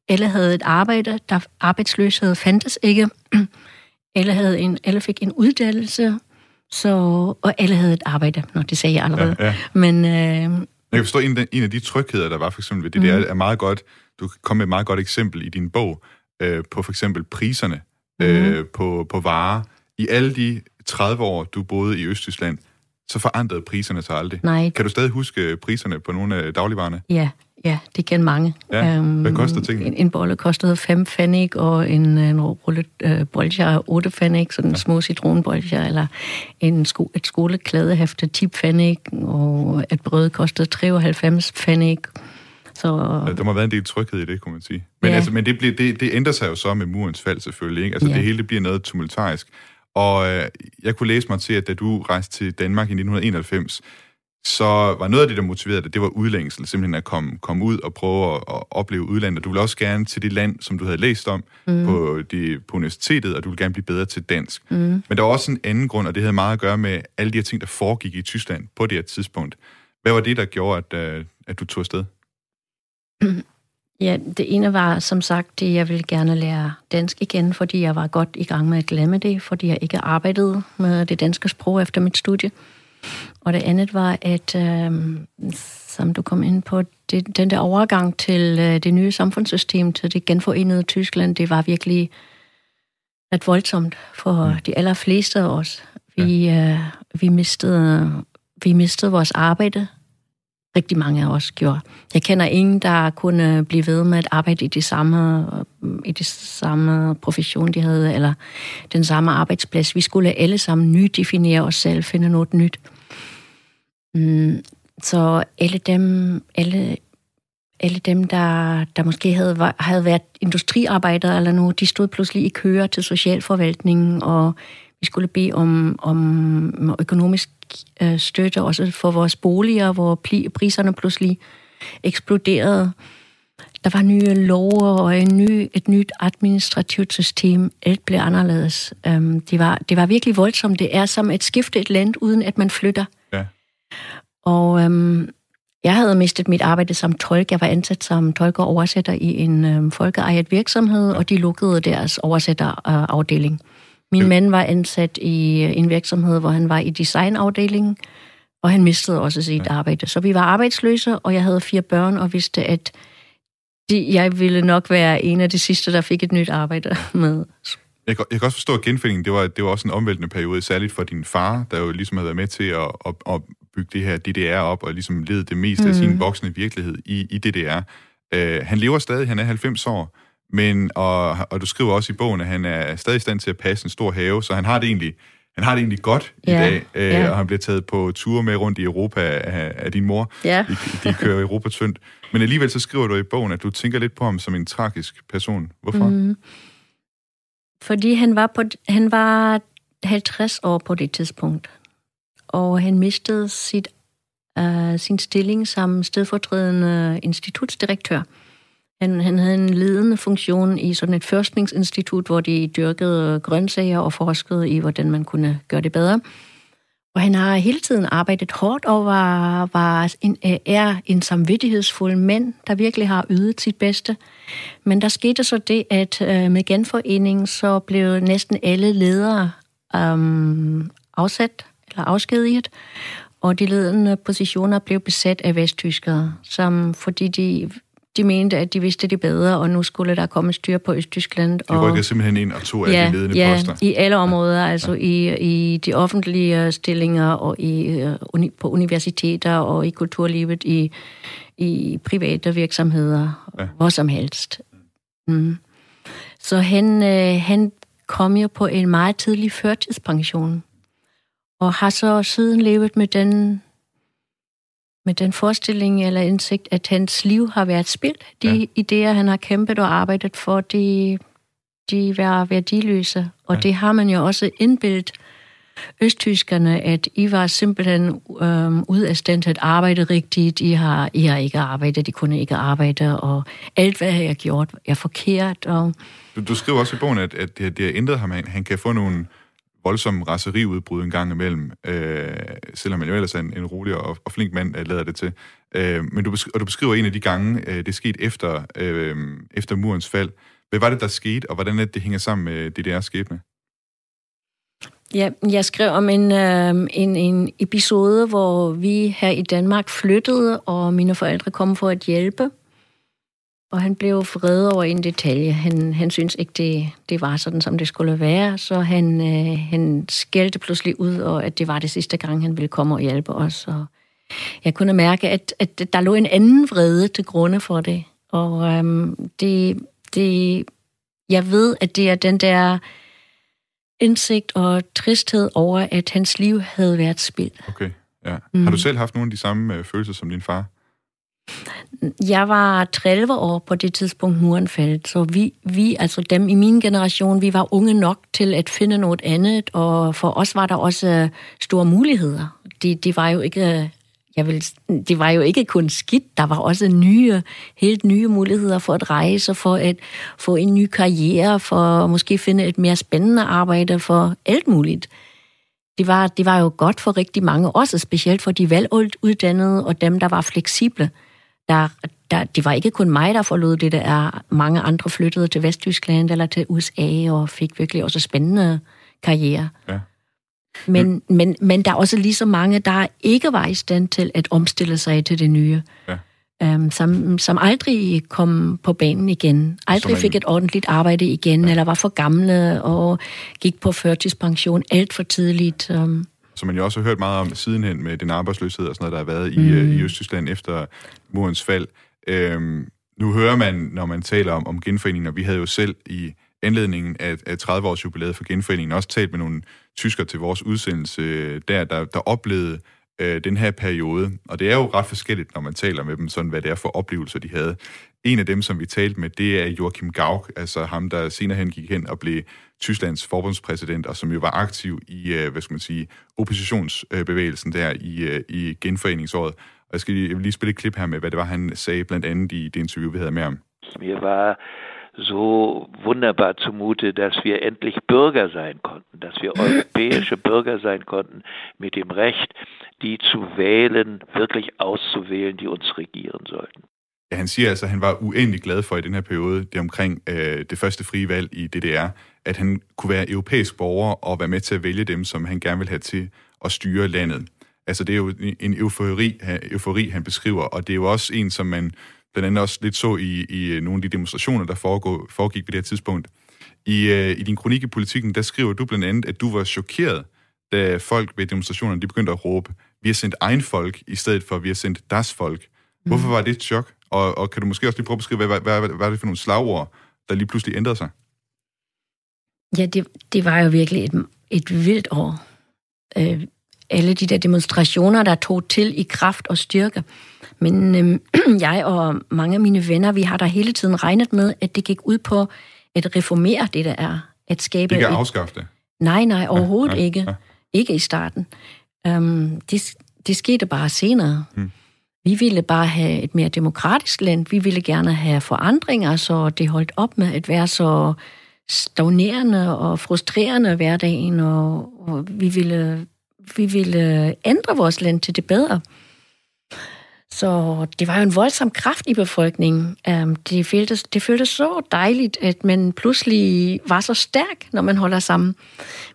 Alle havde et arbejde, der arbejdsløshed fandtes ikke. alle, havde en, alle fik en uddannelse, så, og alle havde et arbejde, når det sagde jeg allerede. Ja, ja. Men, øh, Jeg kan forstå, en af, en af de trygheder, der var for eksempel ved det, mm. det er, er meget godt, du komme med et meget godt eksempel i din bog, øh, på for eksempel priserne mm. øh, på, på varer. I alle de 30 år, du boede i Østtyskland, så forandrede priserne sig aldrig. Nej. Kan du stadig huske priserne på nogle af dagligvarerne? ja, ja, det kan mange. Ja, hvad koster tingene? En, en bolle kostede 5 pfennig, og en, en rulle øh, bolcher 8 pfennig, sådan ja. små citronbolcher, eller en sko, et skoleklædehæfte 10 pfennig, og et brød kostede 93 pfennig. Så... Ja, der må have været en del tryghed i det, kunne man sige. Men, Ja. altså, men det, bliver, det, det ændrer sig jo så med murens fald selvfølgelig. Ikke? Altså Ja. det hele bliver noget tumultarisk. Og øh, jeg kunne læse mig til, at da du rejste til Danmark i 1991, så var noget af det, der motiverede dig, det var udlængsel. Simpelthen at komme, komme ud og prøve at, at opleve udlandet. Og du ville også gerne til det land, som du havde læst om mm. på, de, på universitetet, og du ville gerne blive bedre til dansk. Mm. Men der var også en anden grund, og det havde meget at gøre med alle de her ting, der foregik i Tyskland på det her tidspunkt. Hvad var det, der gjorde, at, øh, at du tog afsted? Ja, det ene var som sagt, det jeg ville gerne lære dansk igen, fordi jeg var godt i gang med at glemme det, fordi jeg ikke arbejdede med det danske sprog efter mit studie. Og det andet var, at øh, som du kom ind på, det, den der overgang til øh, det nye samfundssystem, til det genforenede Tyskland, det var virkelig ret voldsomt for mm. de allerfleste af os. Vi, øh, vi, mistede, vi mistede vores arbejde, rigtig mange af os gjorde. Jeg kender ingen, der kunne blive ved med at arbejde i det samme, øh, i det samme profession, de havde, eller den samme arbejdsplads. Vi skulle alle sammen nydefinere os selv, finde noget nyt. Mm, så alle dem, alle, alle dem der, der måske havde, havde været industriarbejdere eller noget, de stod pludselig i køer til socialforvaltningen, og vi skulle bede om, om økonomisk øh, støtte også for vores boliger, hvor priserne pludselig eksploderede. Der var nye love og en ny, et nyt administrativt system. Alt blev anderledes. Um, det, var, det var virkelig voldsomt. Det er som at skifte et land, uden at man flytter. Ja. Og um, jeg havde mistet mit arbejde som tolk. Jeg var ansat som tolk og oversætter i en um, folkeejet virksomhed, og de lukkede deres oversætterafdeling. Min mand var ansat i øh, en virksomhed, hvor han var i designafdelingen, og han mistede også sit arbejde. Så vi var arbejdsløse, og jeg havde fire børn, og vidste, at de, jeg ville nok være en af de sidste, der fik et nyt arbejde med. Jeg kan, jeg kan også forstå, at genfindingen, det var, det var også en omvæltende periode, særligt for din far, der jo ligesom havde været med til at, at, at bygge det her DDR op, og ligesom led det meste mm. af sin voksne virkelighed i, i DDR. Uh, han lever stadig, han er 90 år, men, og, og du skriver også i bogen, at han er stadig i stand til at passe en stor have, så han har det egentlig han har det egentlig godt i dag, øh, ja. og han bliver taget på ture med rundt i Europa af, af din mor. Ja. De, de kører Europa tyndt. Men alligevel så skriver du i bogen, at du tænker lidt på ham som en tragisk person. Hvorfor? Mm. Fordi han var, på, han var 50 år på det tidspunkt, og han mistede sit, uh, sin stilling som stedfortrædende institutsdirektør. Han, han havde en ledende funktion i sådan et forskningsinstitut, hvor de dyrkede grøntsager og forskede i, hvordan man kunne gøre det bedre. Og han har hele tiden arbejdet hårdt og var, var en, er en samvittighedsfuld mand, der virkelig har ydet sit bedste. Men der skete så det, at øh, med genforeningen så blev næsten alle ledere øhm, afsat eller afskediget, og de ledende positioner blev besat af vesttyskere, som fordi de de mente, at de vidste det bedre, og nu skulle der komme styr på Østtyskland. De rykkede simpelthen ind og tog ja, alle de ledende ja, poster? i alle områder, altså ja. i, i de offentlige stillinger, og i, uh, på universiteter, og i kulturlivet, i, i private virksomheder, ja. hvor som helst. Mm. Så han, øh, han kom jo på en meget tidlig førtidspension, og har så siden levet med den med den forestilling eller indsigt, at hans liv har været spildt. De ja. idéer, han har kæmpet og arbejdet for, de, de var værdiløse. Og ja. det har man jo også indbildet østtyskerne, at I var simpelthen øhm, ud af stand til at arbejde rigtigt. I har, I har ikke arbejdet, de kunne ikke arbejde, og alt, hvad jeg har gjort, er forkert. Og... Du, du skriver også i bogen, at, at det, det har ændret ham. Han, han kan få nogle voldsom raseriudbrud en gang imellem, øh, selvom man jo ellers er en, en rolig og, og flink mand, øh, lader det til. Øh, men du, beskriver, og du beskriver en af de gange, øh, det skete efter, øh, efter murens fald. Hvad var det, der skete, og hvordan er det, det hænger sammen med DDR's skæbne? Ja, jeg skrev om en, øh, en, en episode, hvor vi her i Danmark flyttede, og mine forældre kom for at hjælpe. Og han blev vred over en detalje. Han, han synes ikke, det, det var sådan, som det skulle være, så han, øh, han skældte pludselig ud, og at det var det sidste gang, han ville komme og hjælpe os. Og jeg kunne mærke, at, at der lå en anden vrede til grunde for det. Og øhm, det, det, jeg ved, at det er den der indsigt og tristhed over, at hans liv havde været spildt. Okay, ja. Mm. Har du selv haft nogle af de samme øh, følelser som din far? Jeg var 30 år på det tidspunkt, muren faldt, så vi, vi, altså dem i min generation, vi var unge nok til at finde noget andet, og for os var der også øh, store muligheder. Det, det var jo ikke øh, jeg vil, det var jo ikke kun skidt, der var også nye, helt nye muligheder for at rejse, for at få en ny karriere, for at måske finde et mere spændende arbejde, for alt muligt. Det var, det var jo godt for rigtig mange, også specielt for de veluddannede og dem, der var fleksible der, der, det var ikke kun mig, der forlod det, der er mange andre flyttede til Vesttyskland eller til USA og fik virkelig også spændende karriere. Ja. Men, mm. men, men der er også lige så mange, der ikke var i stand til at omstille sig til det nye. Ja. Um, som, som aldrig kom på banen igen. Aldrig fik et ordentligt arbejde igen, ja. eller var for gamle og gik på førtidspension alt for tidligt. Um, som man jo også har hørt meget om sidenhen med den arbejdsløshed og sådan noget, der har været i, mm. Øh, i Østtyskland efter murens fald. Øhm, nu hører man, når man taler om, om genforeningen, og vi havde jo selv i anledningen af, af 30-års jubilæet for genforeningen også talt med nogle tysker til vores udsendelse der, der, der oplevede øh, den her periode. Og det er jo ret forskelligt, når man taler med dem, sådan hvad det er for oplevelser, de havde. En af dem, som vi talte med, det er Joachim Gauck, altså ham, der senere hen gik hen og blev Tysklands forbundspræsident, og som jo var aktiv i, øh, hvad skal man sige, oppositionsbevægelsen der i, øh, i genforeningsåret. Og jeg skal lige, jeg vil lige spille et klip her med, hvad det var, han sagde blandt andet i det interview, vi havde med ham. Mir war so wunderbar zumute, dass wir endlich Bürger sein konnten, dass wir europäische Bürger sein konnten mit dem Recht, die zu wählen, wirklich auszuwählen, die uns regieren sollten. Ja, han siger altså, at han var uendelig glad for i den her periode, det omkring øh, det første frie valg i DDR, at han kunne være europæisk borger og være med til at vælge dem, som han gerne vil have til at styre landet. Altså det er jo en eufori, eufori han beskriver, og det er jo også en, som man blandt andet også lidt så i, i nogle af de demonstrationer, der foregå, foregik ved det her tidspunkt. I, øh, I din kronik i politikken, der skriver du blandt andet, at du var chokeret, da folk ved demonstrationerne de begyndte at råbe, vi har sendt egen folk, i stedet for, vi har sendt das folk. Hvorfor var det et chok? Og, og kan du måske også lige prøve at beskrive, hvad, hvad, hvad, hvad er det for nogle slagord, der lige pludselig ændrede sig? Ja, det, det var jo virkelig et, et vildt år. Øh, alle de der demonstrationer, der tog til i kraft og styrke. Men øh, jeg og mange af mine venner, vi har da hele tiden regnet med, at det gik ud på at reformere det, der er. At skabe ikke at afskaffe det? Nej, nej, overhovedet ja, ja, ikke. Ja. Ikke i starten. Um, det, det skete bare senere. Hmm. Vi ville bare have et mere demokratisk land. Vi ville gerne have forandringer, så det holdt op med at være så stagnerende og frustrerende hverdagen, og, og vi, ville, vi ville ændre vores land til det bedre. Så det var jo en voldsom kraft i befolkningen. Øhm, det, føltes, det føltes så dejligt, at man pludselig var så stærk, når man holder sammen.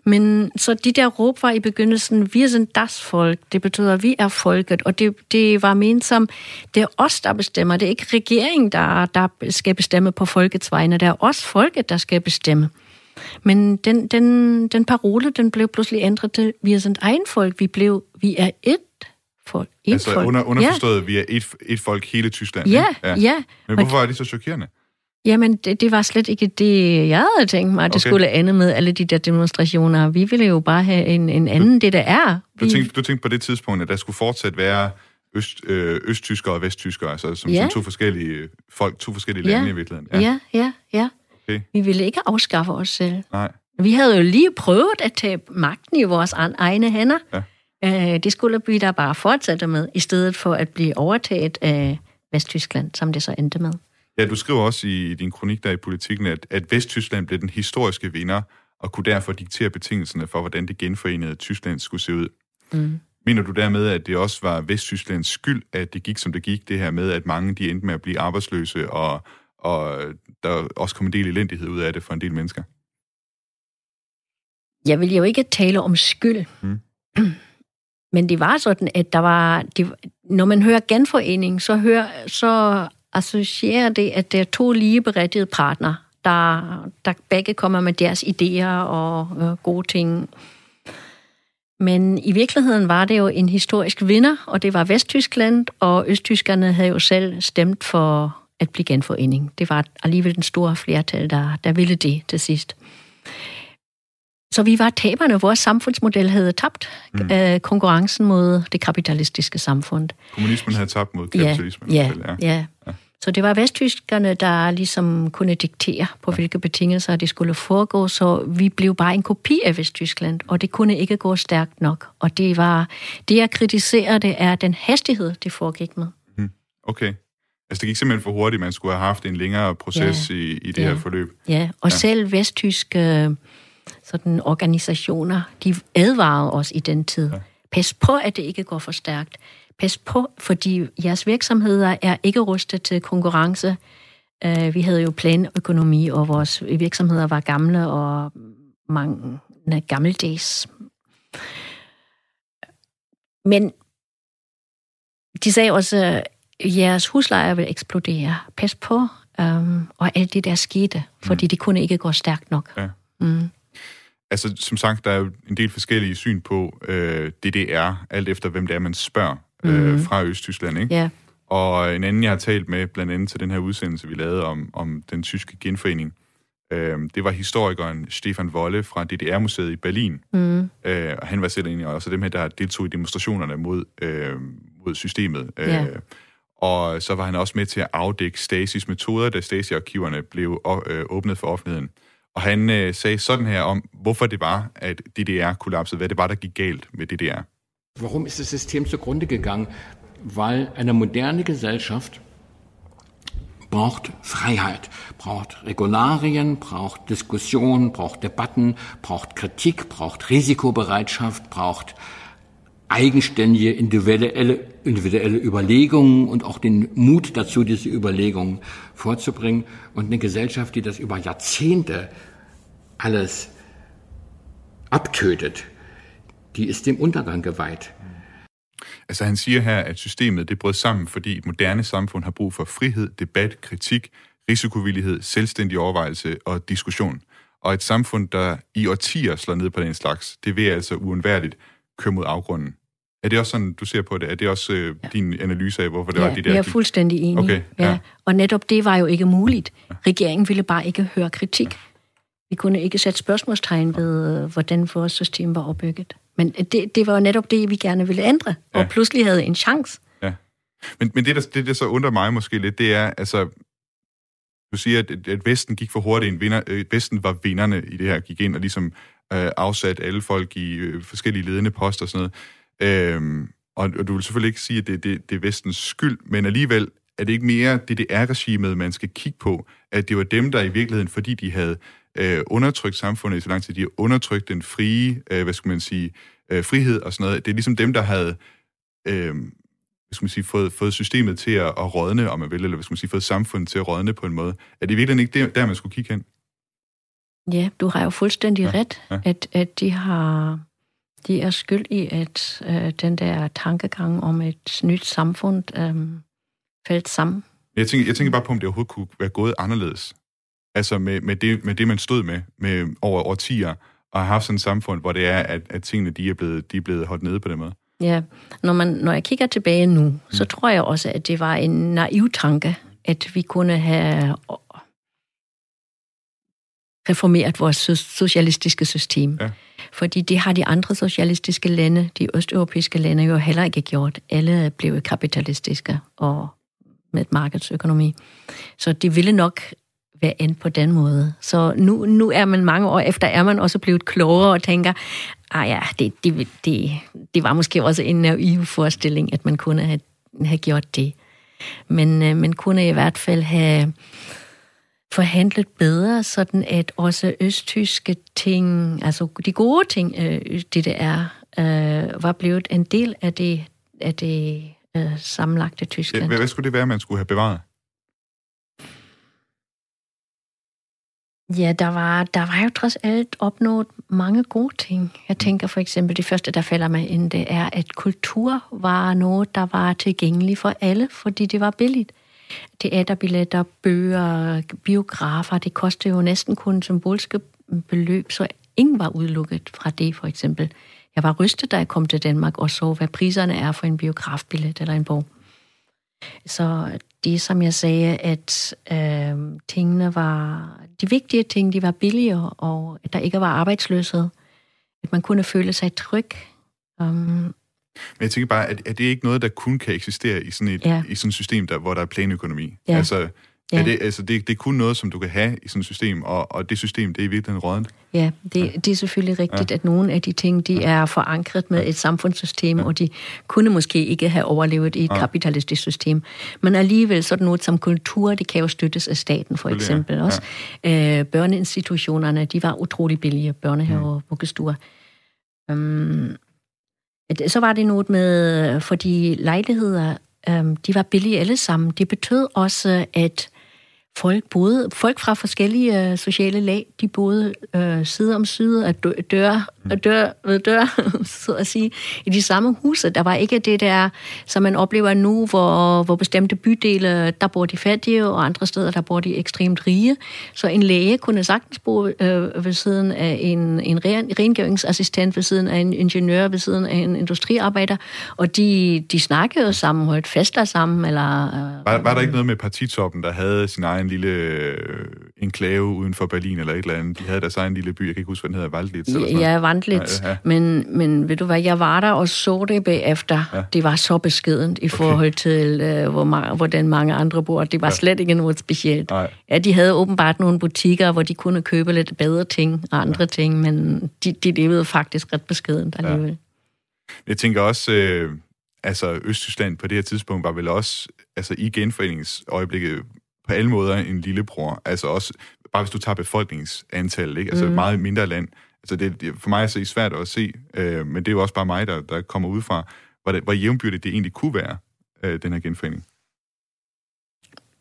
Men så de der råb var i begyndelsen, vi er das folk. Det betyder, vi er folket. Og det, det var ment som, det er os, der bestemmer. Det er ikke regeringen, der, der skal bestemme på folkets vegne. Det er os folket, der skal bestemme. Men den, den, den parole, den blev pludselig ændret til, vi er sådan egen folk. Vi, blev, vi er et folk. Et altså folk. Under, underforstået, ja. vi er et, et folk hele Tyskland. Ja, ja. ja. Men hvorfor er det så chokerende? Jamen, det, det var slet ikke det, jeg havde tænkt mig, at det okay. skulle ende med alle de der demonstrationer. Vi ville jo bare have en, en anden, du, det der er. Vi... Du, tænkte, du tænkte på det tidspunkt, at der skulle fortsat være øst, øh, østtyskere og vesttyskere, altså som, ja. som to forskellige folk, to forskellige ja. lande i virkeligheden. Ja, ja, ja. ja. Okay. Vi ville ikke afskaffe os selv. Nej. Vi havde jo lige prøvet at tage magten i vores egne hænder. Ja. Øh, det skulle vi da bare fortsætte med, i stedet for at blive overtaget af Vesttyskland, som det så endte med. Ja, du skriver også i din kronik der i politikken, at, at Vesttyskland blev den historiske vinder, og kunne derfor diktere betingelserne for, hvordan det genforenede Tyskland skulle se ud. Mm. Mener du dermed, at det også var Vesttysklands skyld, at det gik, som det gik, det her med, at mange de endte med at blive arbejdsløse, og, og der også kom en del elendighed ud af det for en del mennesker? Jeg vil jo ikke tale om skyld. Mm. Men det var sådan, at der var... Det, når man hører genforening, så, hører, så associerer det, at det er to ligeberettigede partner, der, der begge kommer med deres idéer og øh, gode ting. Men i virkeligheden var det jo en historisk vinder, og det var Vesttyskland, og Østtyskerne havde jo selv stemt for at blive genforening. Det var alligevel den store flertal, der, der ville det til sidst. Så vi var taberne. Vores samfundsmodel havde tabt mm. øh, konkurrencen mod det kapitalistiske samfund. Kommunismen havde tabt mod kapitalismen. Ja, ja, ja. ja. Så det var vesttyskerne, der ligesom kunne diktere, på hvilke betingelser det skulle foregå, så vi blev bare en kopi af Vesttyskland, og det kunne ikke gå stærkt nok. Og det var det, jeg kritiserer, det er den hastighed, det foregik med. Mm. Okay. Altså, det gik simpelthen for hurtigt, man skulle have haft en længere proces ja. i, i det ja. her forløb. Ja, og ja. selv vesttyske sådan organisationer, de advarede os i den tid. Ja. Pas på, at det ikke går for stærkt. Pas på, fordi jeres virksomheder er ikke rustet til konkurrence. Uh, vi havde jo planøkonomi, og vores virksomheder var gamle og mange gammeldags. Men de sagde også, at jeres huslejer vil eksplodere. Pas på, um, og alt det der skete, fordi mm. det kunne ikke gå stærkt nok. Ja. Mm. Altså, som sagt, der er jo en del forskellige syn på øh, DDR, alt efter hvem det er, man spørger øh, mm. fra Østtyskland, ikke? Ja. Og en anden, jeg har talt med, blandt andet til den her udsendelse, vi lavede om, om den tyske genforening, øh, det var historikeren Stefan Wolle fra DDR-museet i Berlin. Mm. Øh, og han var selv en af også dem her, der deltog i demonstrationerne mod, øh, mod systemet. Øh, ja. Og så var han også med til at afdække Stasis metoder, da Stasi-arkiverne blev øh, åbnet for offentligheden. Og han øh, sagde sådan her om, hvorfor det var, at DDR kollapsede, hvad det var, der gik galt med DDR. Warum ist das System zugrunde gegangen? Weil eine moderne Gesellschaft braucht Freiheit, braucht Regularien, braucht Diskussion, braucht Debatten, braucht Kritik, braucht Risikobereitschaft, braucht eigenständige individuelle, individuelle Überlegungen und auch den Mut dazu, diese Überlegungen vorzubringen. Und eine Gesellschaft, die das über Jahrzehnte alles abtötet, die ist dem Untergang geweiht. Altså han siger her, at systemet det brød sammen, fordi et moderne samfund har brug for frihed, debat, kritik, risikovillighed, selvstændig overvejelse og diskussion. Og et samfund, der i årtier slår ned på den slags, det vil altså uundværligt køre mod afgrunden. Er det også sådan, du ser på det? Er det også øh, ja. din analyse af, hvorfor det ja, var de der... jeg er fuldstændig enig. Okay, ja. ja. Og netop det var jo ikke muligt. Regeringen ville bare ikke høre kritik. Vi kunne ikke sætte spørgsmålstegn ved, øh, hvordan vores system var opbygget. Men det, det var netop det, vi gerne ville ændre, og ja. pludselig havde en chance. Ja. Men, men det, der, det, der så undrer mig måske lidt, det er, altså, du siger, at, at Vesten gik for hurtigt ind. Vinder, øh, Vesten var vinderne i det her, gik ind og ligesom øh, afsat alle folk i øh, forskellige ledende poster og sådan noget. Øhm, og, og du vil selvfølgelig ikke sige, at det, det, det er Vestens skyld, men alligevel er det ikke mere DDR-regimet, man skal kigge på, at det var dem, der i virkeligheden, fordi de havde øh, undertrykt samfundet i så lang tid, de har undertrykt den frie, øh, hvad skal man sige, øh, frihed og sådan noget. Det er ligesom dem, der havde øh, hvad skal man sige, fået, fået systemet til at, at rådne, om man vil, eller hvad skal man sige, fået samfundet til at rådne på en måde. Er det virkelig ikke der, der man skulle kigge hen? Ja, du har jo fuldstændig ja, ret, ja. At, at de har de er skyld i, at øh, den der tankegang om et nyt samfund øh, faldt sammen. Jeg tænker, jeg tænker bare på, om det overhovedet kunne være gået anderledes. Altså med, med, det, med det, man stod med, med over årtier, og har haft sådan et samfund, hvor det er, at, at tingene de er, blevet, de er blevet holdt nede på den måde. Ja, når, man, når jeg kigger tilbage nu, mm. så tror jeg også, at det var en naiv tanke, at vi kunne have reformeret vores socialistiske system. Ja. Fordi det har de andre socialistiske lande, de østeuropæiske lande, jo heller ikke gjort. Alle blev kapitalistiske og med markedsøkonomi. Så det ville nok være endt på den måde. Så nu, nu er man mange år efter, er man også blevet klogere og tænker, ah ja, det, det, det, det var måske også en naiv forestilling, at man kunne have, have gjort det. Men øh, man kunne i hvert fald have forhandlet bedre, sådan at også østtyske ting, altså de gode ting, øh, det der er, øh, var blevet en del af det, af det øh, sammenlagte Tyskland. Hvad, hvad skulle det være, man skulle have bevaret? Ja, der var, der var jo trods alt opnået mange gode ting. Jeg tænker for eksempel, det første, der falder mig ind, det er, at kultur var noget, der var tilgængeligt for alle, fordi det var billigt. Teaterbilletter, bøger, biografer, det kostede jo næsten kun symbolske beløb, så ingen var udelukket fra det, for eksempel. Jeg var rystet, da jeg kom til Danmark og så, hvad priserne er for en biografbillet eller en bog. Så det, som jeg sagde, at øh, tingene var, de vigtige ting, de var billigere, og at der ikke var arbejdsløshed. At man kunne føle sig tryg. Um, men jeg tænker bare, at, at det ikke noget, der kun kan eksistere i sådan et ja. i sådan et system, der, hvor der er planøkonomi? Ja. Altså, Ja. Er det, altså det, det er kun noget, som du kan have i sådan et system, og, og det system, det er virkelig rådent? Ja, det, ja. det er selvfølgelig rigtigt, ja. at nogle af de ting, de ja. er forankret med et samfundssystem, ja. og de kunne måske ikke have overlevet i et ja. kapitalistisk system. Men alligevel sådan noget som kultur, det kan jo støttes af staten for eksempel ja. også. Øh, børneinstitutionerne, de var utrolig billige, børnehaver mm. og vuggestuer. Um, så var det noget med, for de lejligheder, um, de var billige alle sammen. Det betød også, at folk boede, folk fra forskellige øh, sociale lag, de boede øh, side om side af døre dør, dør, dør så at sige, i de samme huse. Der var ikke det der, som man oplever nu, hvor, hvor bestemte bydele, der bor de fattige, og andre steder, der bor de ekstremt rige. Så en læge kunne sagtens bo uh, ved siden af en, en ren, rengøringsassistent, ved siden af en ingeniør, ved siden af en industriarbejder, og de, de snakkede sammen, holdt fester sammen, eller... Uh, var, var der ikke noget med partitoppen, der havde sin egen en lille øh, enklave uden for Berlin eller et eller andet. De havde deres egen lille by, jeg kan ikke huske, hvad den hedder, Waldlitz eller sådan Ja, Waldlitz. Ja, ja. Men, men ved du hvad, jeg var der og så det bagefter. Ja. Det var så beskedent i forhold til, øh, hvor ma- hvordan mange andre bor. Det var ja. slet ikke noget specielt. Nej. Ja, de havde åbenbart nogle butikker, hvor de kunne købe lidt bedre ting og andre ja. ting, men de, de levede faktisk ret beskedent alligevel. Ja. Jeg tænker også... Øh altså Østtyskland på det her tidspunkt var vel også, altså i genforeningsøjeblikket, på alle måder en lillebror. Altså også, bare hvis du tager befolkningsantallet, ikke? Altså mm. meget mindre land. Altså det, det for mig er det svært at se, øh, men det er jo også bare mig, der, der kommer ud fra, hvor, det, hvor jævnbyrdigt det egentlig kunne være, øh, den her genforening.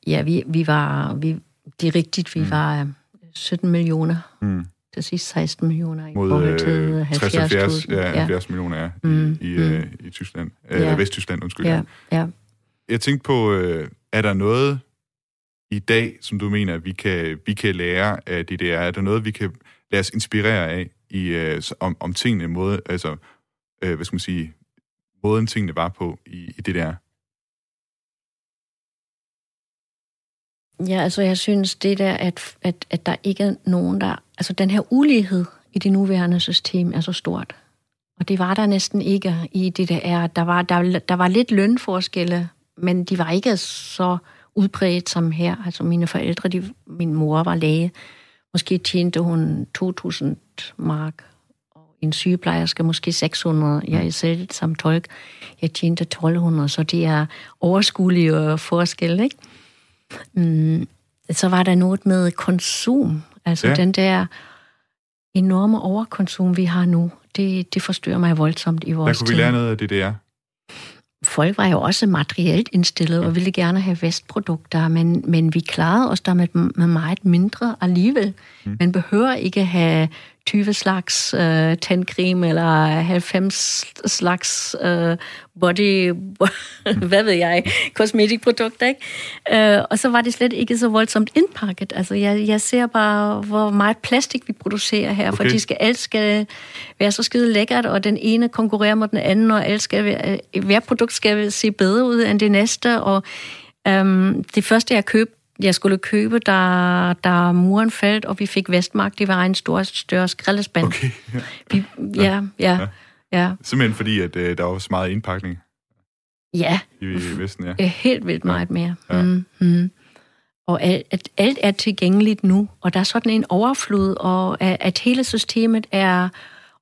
Ja, vi, vi var, vi, det er rigtigt, vi mm. var 17 millioner. Mm. Til sidst 16 millioner i Mod, forhold til 70, 70 ja, 70 ja. millioner er mm. i, i, mm. øh, i Tyskland. Øh, ja. Vesttyskland, undskyld. Ja. Ja. Jeg tænkte på, øh, er der noget i dag, som du mener, vi kan, vi kan lære af det der? Er der noget, vi kan lade os inspirere af i, øh, om, om tingene, måde, altså, øh, hvad skal man sige, måden tingene var på i, i det der? Ja, altså jeg synes det der, at, at, at der ikke er nogen, der... Altså den her ulighed i det nuværende system er så stort. Og det var der næsten ikke i det der. Der var, der, der var lidt lønforskelle, men de var ikke så udbredt som her. Altså mine forældre, de, min mor var læge. Måske tjente hun 2.000 mark, og en sygeplejerske måske 600. Jeg er selv som tolk. Jeg tjente 1.200, så det er overskuelige forskelle, ikke? Mm, så var der noget med konsum. Altså ja. den der enorme overkonsum, vi har nu, det, det forstyrrer mig voldsomt i vores Der kunne vi lære noget af det, det er. Folk var jo også materielt indstillet og ville gerne have vestprodukter, men, men vi klarede os der med, med meget mindre alligevel. Mm. Man behøver ikke have 20 slags øh, tandcreme eller 90 slags øh, body, hvad ved jeg, kosmetikprodukter, ikke? Øh, og så var det slet ikke så voldsomt indpakket. Altså, jeg, jeg ser bare, hvor meget plastik vi producerer her, okay. for de skal, alt skal være så skide lækkert, og den ene konkurrerer mod den anden, og alt skal være, hver produkt skal se bedre ud end det næste, og øhm, det første, jeg købte, jeg skulle købe, da, da muren faldt, og vi fik Vestmark. Det var en stor, større skraldespand. Okay. Ja, vi, ja, ja, ja. ja. Simpelthen fordi, at øh, der var så meget indpakning. Ja. I, i Vesten, ja. Helt vildt meget mere. Ja. Mm-hmm. Og alt, alt er tilgængeligt nu, og der er sådan en overflod, og at, at hele systemet er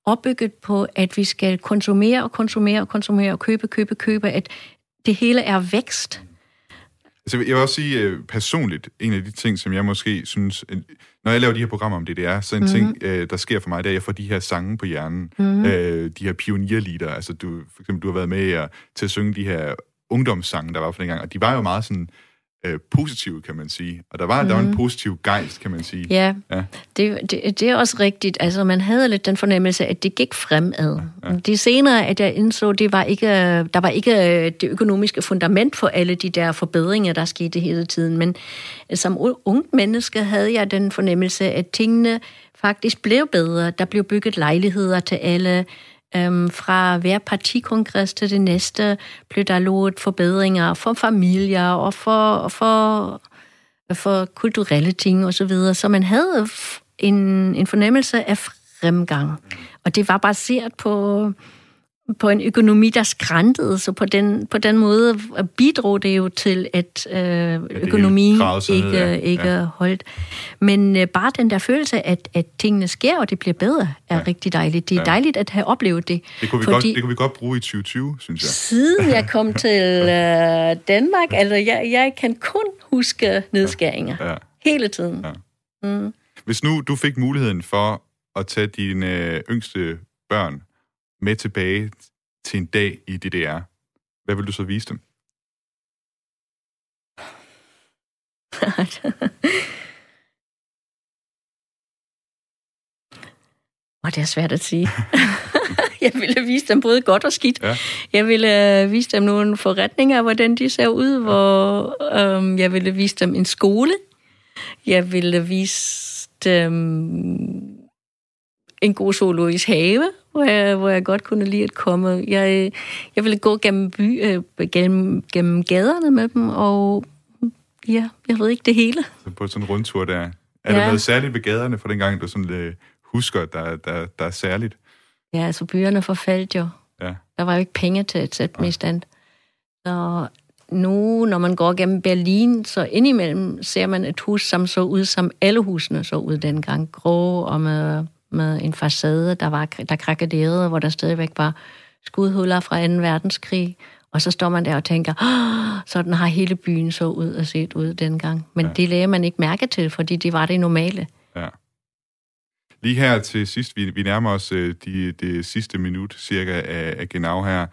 opbygget på, at vi skal konsumere og konsumere og konsumere og købe, købe, købe, at det hele er vækst. Altså, jeg vil også sige øh, personligt, en af de ting, som jeg måske synes, når jeg laver de her programmer om DDR, så en mm-hmm. ting, øh, der sker for mig, det er, at jeg får de her sange på hjernen. Mm-hmm. Øh, de her pionierlieder. Altså, du, for eksempel, du har været med at, til at synge de her ungdomssange, der var for den gang, og de var jo meget sådan øh, positive, kan man sige. Og der var, mm. der var en mhm. positiv gejst, kan man sige. Ja, ja. Det, det, det er også rigtigt. Altså, man havde lidt den fornemmelse, at det gik fremad. Ja, ja. Det senere, at jeg indså, det var ikke, der var ikke det økonomiske fundament for alle de der forbedringer, der skete hele tiden. Men som ung menneske havde jeg den fornemmelse, at tingene faktisk blev bedre. Der blev bygget lejligheder til alle. Øhm, fra hver partikongres til det næste blev der lovet forbedringer for familier og for, for, for kulturelle ting osv. Så, videre. så man havde en, en fornemmelse af fremgang. Og det var baseret på på en økonomi, der skræntede, så på den, på den måde bidrog det jo til, at øh, økonomien ikke, ned, ja. ikke ja. holdt. Men øh, bare den der følelse, at, at tingene sker, og det bliver bedre, er ja. rigtig dejligt. Det er ja. dejligt at have oplevet det. Det kunne, vi godt, det kunne vi godt bruge i 2020, synes jeg. Siden jeg kom til øh, Danmark, altså jeg, jeg kan kun huske nedskæringer. Ja. Ja. Hele tiden. Ja. Mm. Hvis nu du fik muligheden for at tage dine yngste børn med tilbage til en dag i DDR, hvad vil du så vise dem? Og det er svært at sige. jeg ville vise dem både godt og skidt. Ja. Jeg ville uh, vise dem nogle forretninger, hvordan de ser ud. Hvor, um, jeg ville vise dem en skole. Jeg ville vise dem en god zoologisk have, hvor jeg, hvor jeg godt kunne lide at komme. Jeg, jeg ville gå gennem, by, øh, gennem, gennem gaderne med dem, og ja, jeg ved ikke det hele. Så på sådan en rundtur der. Er ja. der noget særligt ved gaderne for den gang, du sådan, øh, husker, der, der, der er særligt? Ja, altså byerne forfaldt jo. Ja. Der var jo ikke penge til at sætte dem i stand. Så nu, når man går gennem Berlin, så indimellem ser man et hus, som så ud, som alle husene så ud dengang. Grå og med med en facade, der, var, der krakellerede, hvor der stadigvæk var skudhuller fra 2. verdenskrig. Og så står man der og tænker, oh, sådan har hele byen så ud og set ud dengang. Men ja. det lagde man ikke mærke til, fordi det var det normale. Ja. Lige her til sidst, vi, vi nærmer os øh, de, det sidste minut cirka af, af Genau her.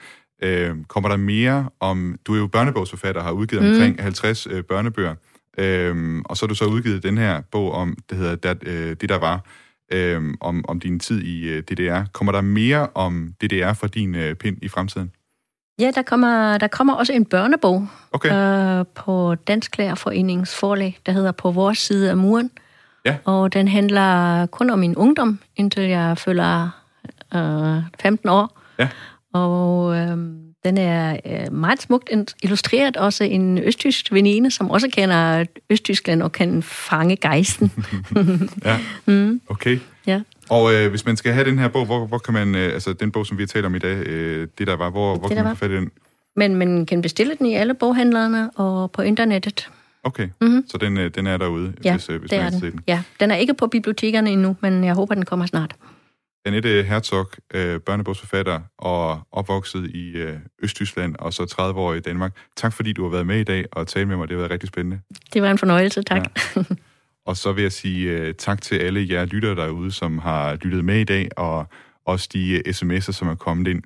Øh, kommer der mere om, du er jo børnebogsforfatter, har udgivet mm. omkring 50 øh, børnebøger, øh, og så har du så udgivet den her bog om, det hedder Det, øh, det der var øh, om, om din tid i øh, DDR. Kommer der mere om DDR fra din øh, pind i fremtiden? Ja, der kommer, der kommer også en børnebog okay. øh, på Dansk Lærerforeningens forlag, der hedder På vores side af muren. Ja. Og den handler kun om min ungdom, indtil jeg følger øh, 15 år. Ja. Og øh, Den er øh, meget smukt illustreret. Også en østtysk veninde, som også kender Østtyskland og kan fange gejsten. ja, mm. okay. Ja. Og øh, hvis man skal have den her bog, hvor, hvor kan man, øh, altså den bog, som vi har talt om i dag, øh, det der var, hvor, hvor det, kan man få fat i den? Men man kan bestille den i alle boghandlerne og på internettet. Okay, mm-hmm. så den, øh, den er derude, ja, hvis, øh, hvis man er den. Ja, den er ikke på bibliotekerne endnu, men jeg håber, den kommer snart. Annette Herzog, øh, børnebogsforfatter og opvokset i øh, Østtyskland og så 30 år i Danmark. Tak fordi du har været med i dag og talt med mig. Det har været rigtig spændende. Det var en fornøjelse, tak. Ja. Og så vil jeg sige øh, tak til alle jer lyttere derude, som har lyttet med i dag, og også de øh, sms'er, som er kommet ind.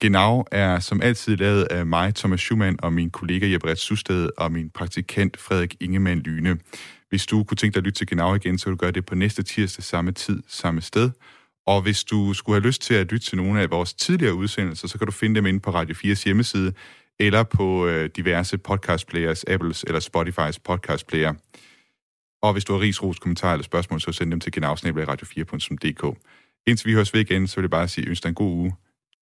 Genau er som altid lavet af mig, Thomas Schumann, og min kollega Jeppe Susted og min praktikant Frederik Ingemann Lyne. Hvis du kunne tænke dig at lytte til Genau igen, så vil du gøre det på næste tirsdag samme tid, samme sted. Og hvis du skulle have lyst til at lytte til nogle af vores tidligere udsendelser, så kan du finde dem inde på Radio 4's hjemmeside, eller på øh, diverse podcastplayers, Apples eller Spotify's podcastplayer. Og hvis du har rigsros, kommentarer eller spørgsmål, så send dem til genafsnabel radio4.dk. Indtil vi høres ved igen, så vil jeg bare sige, ønsker en god uge.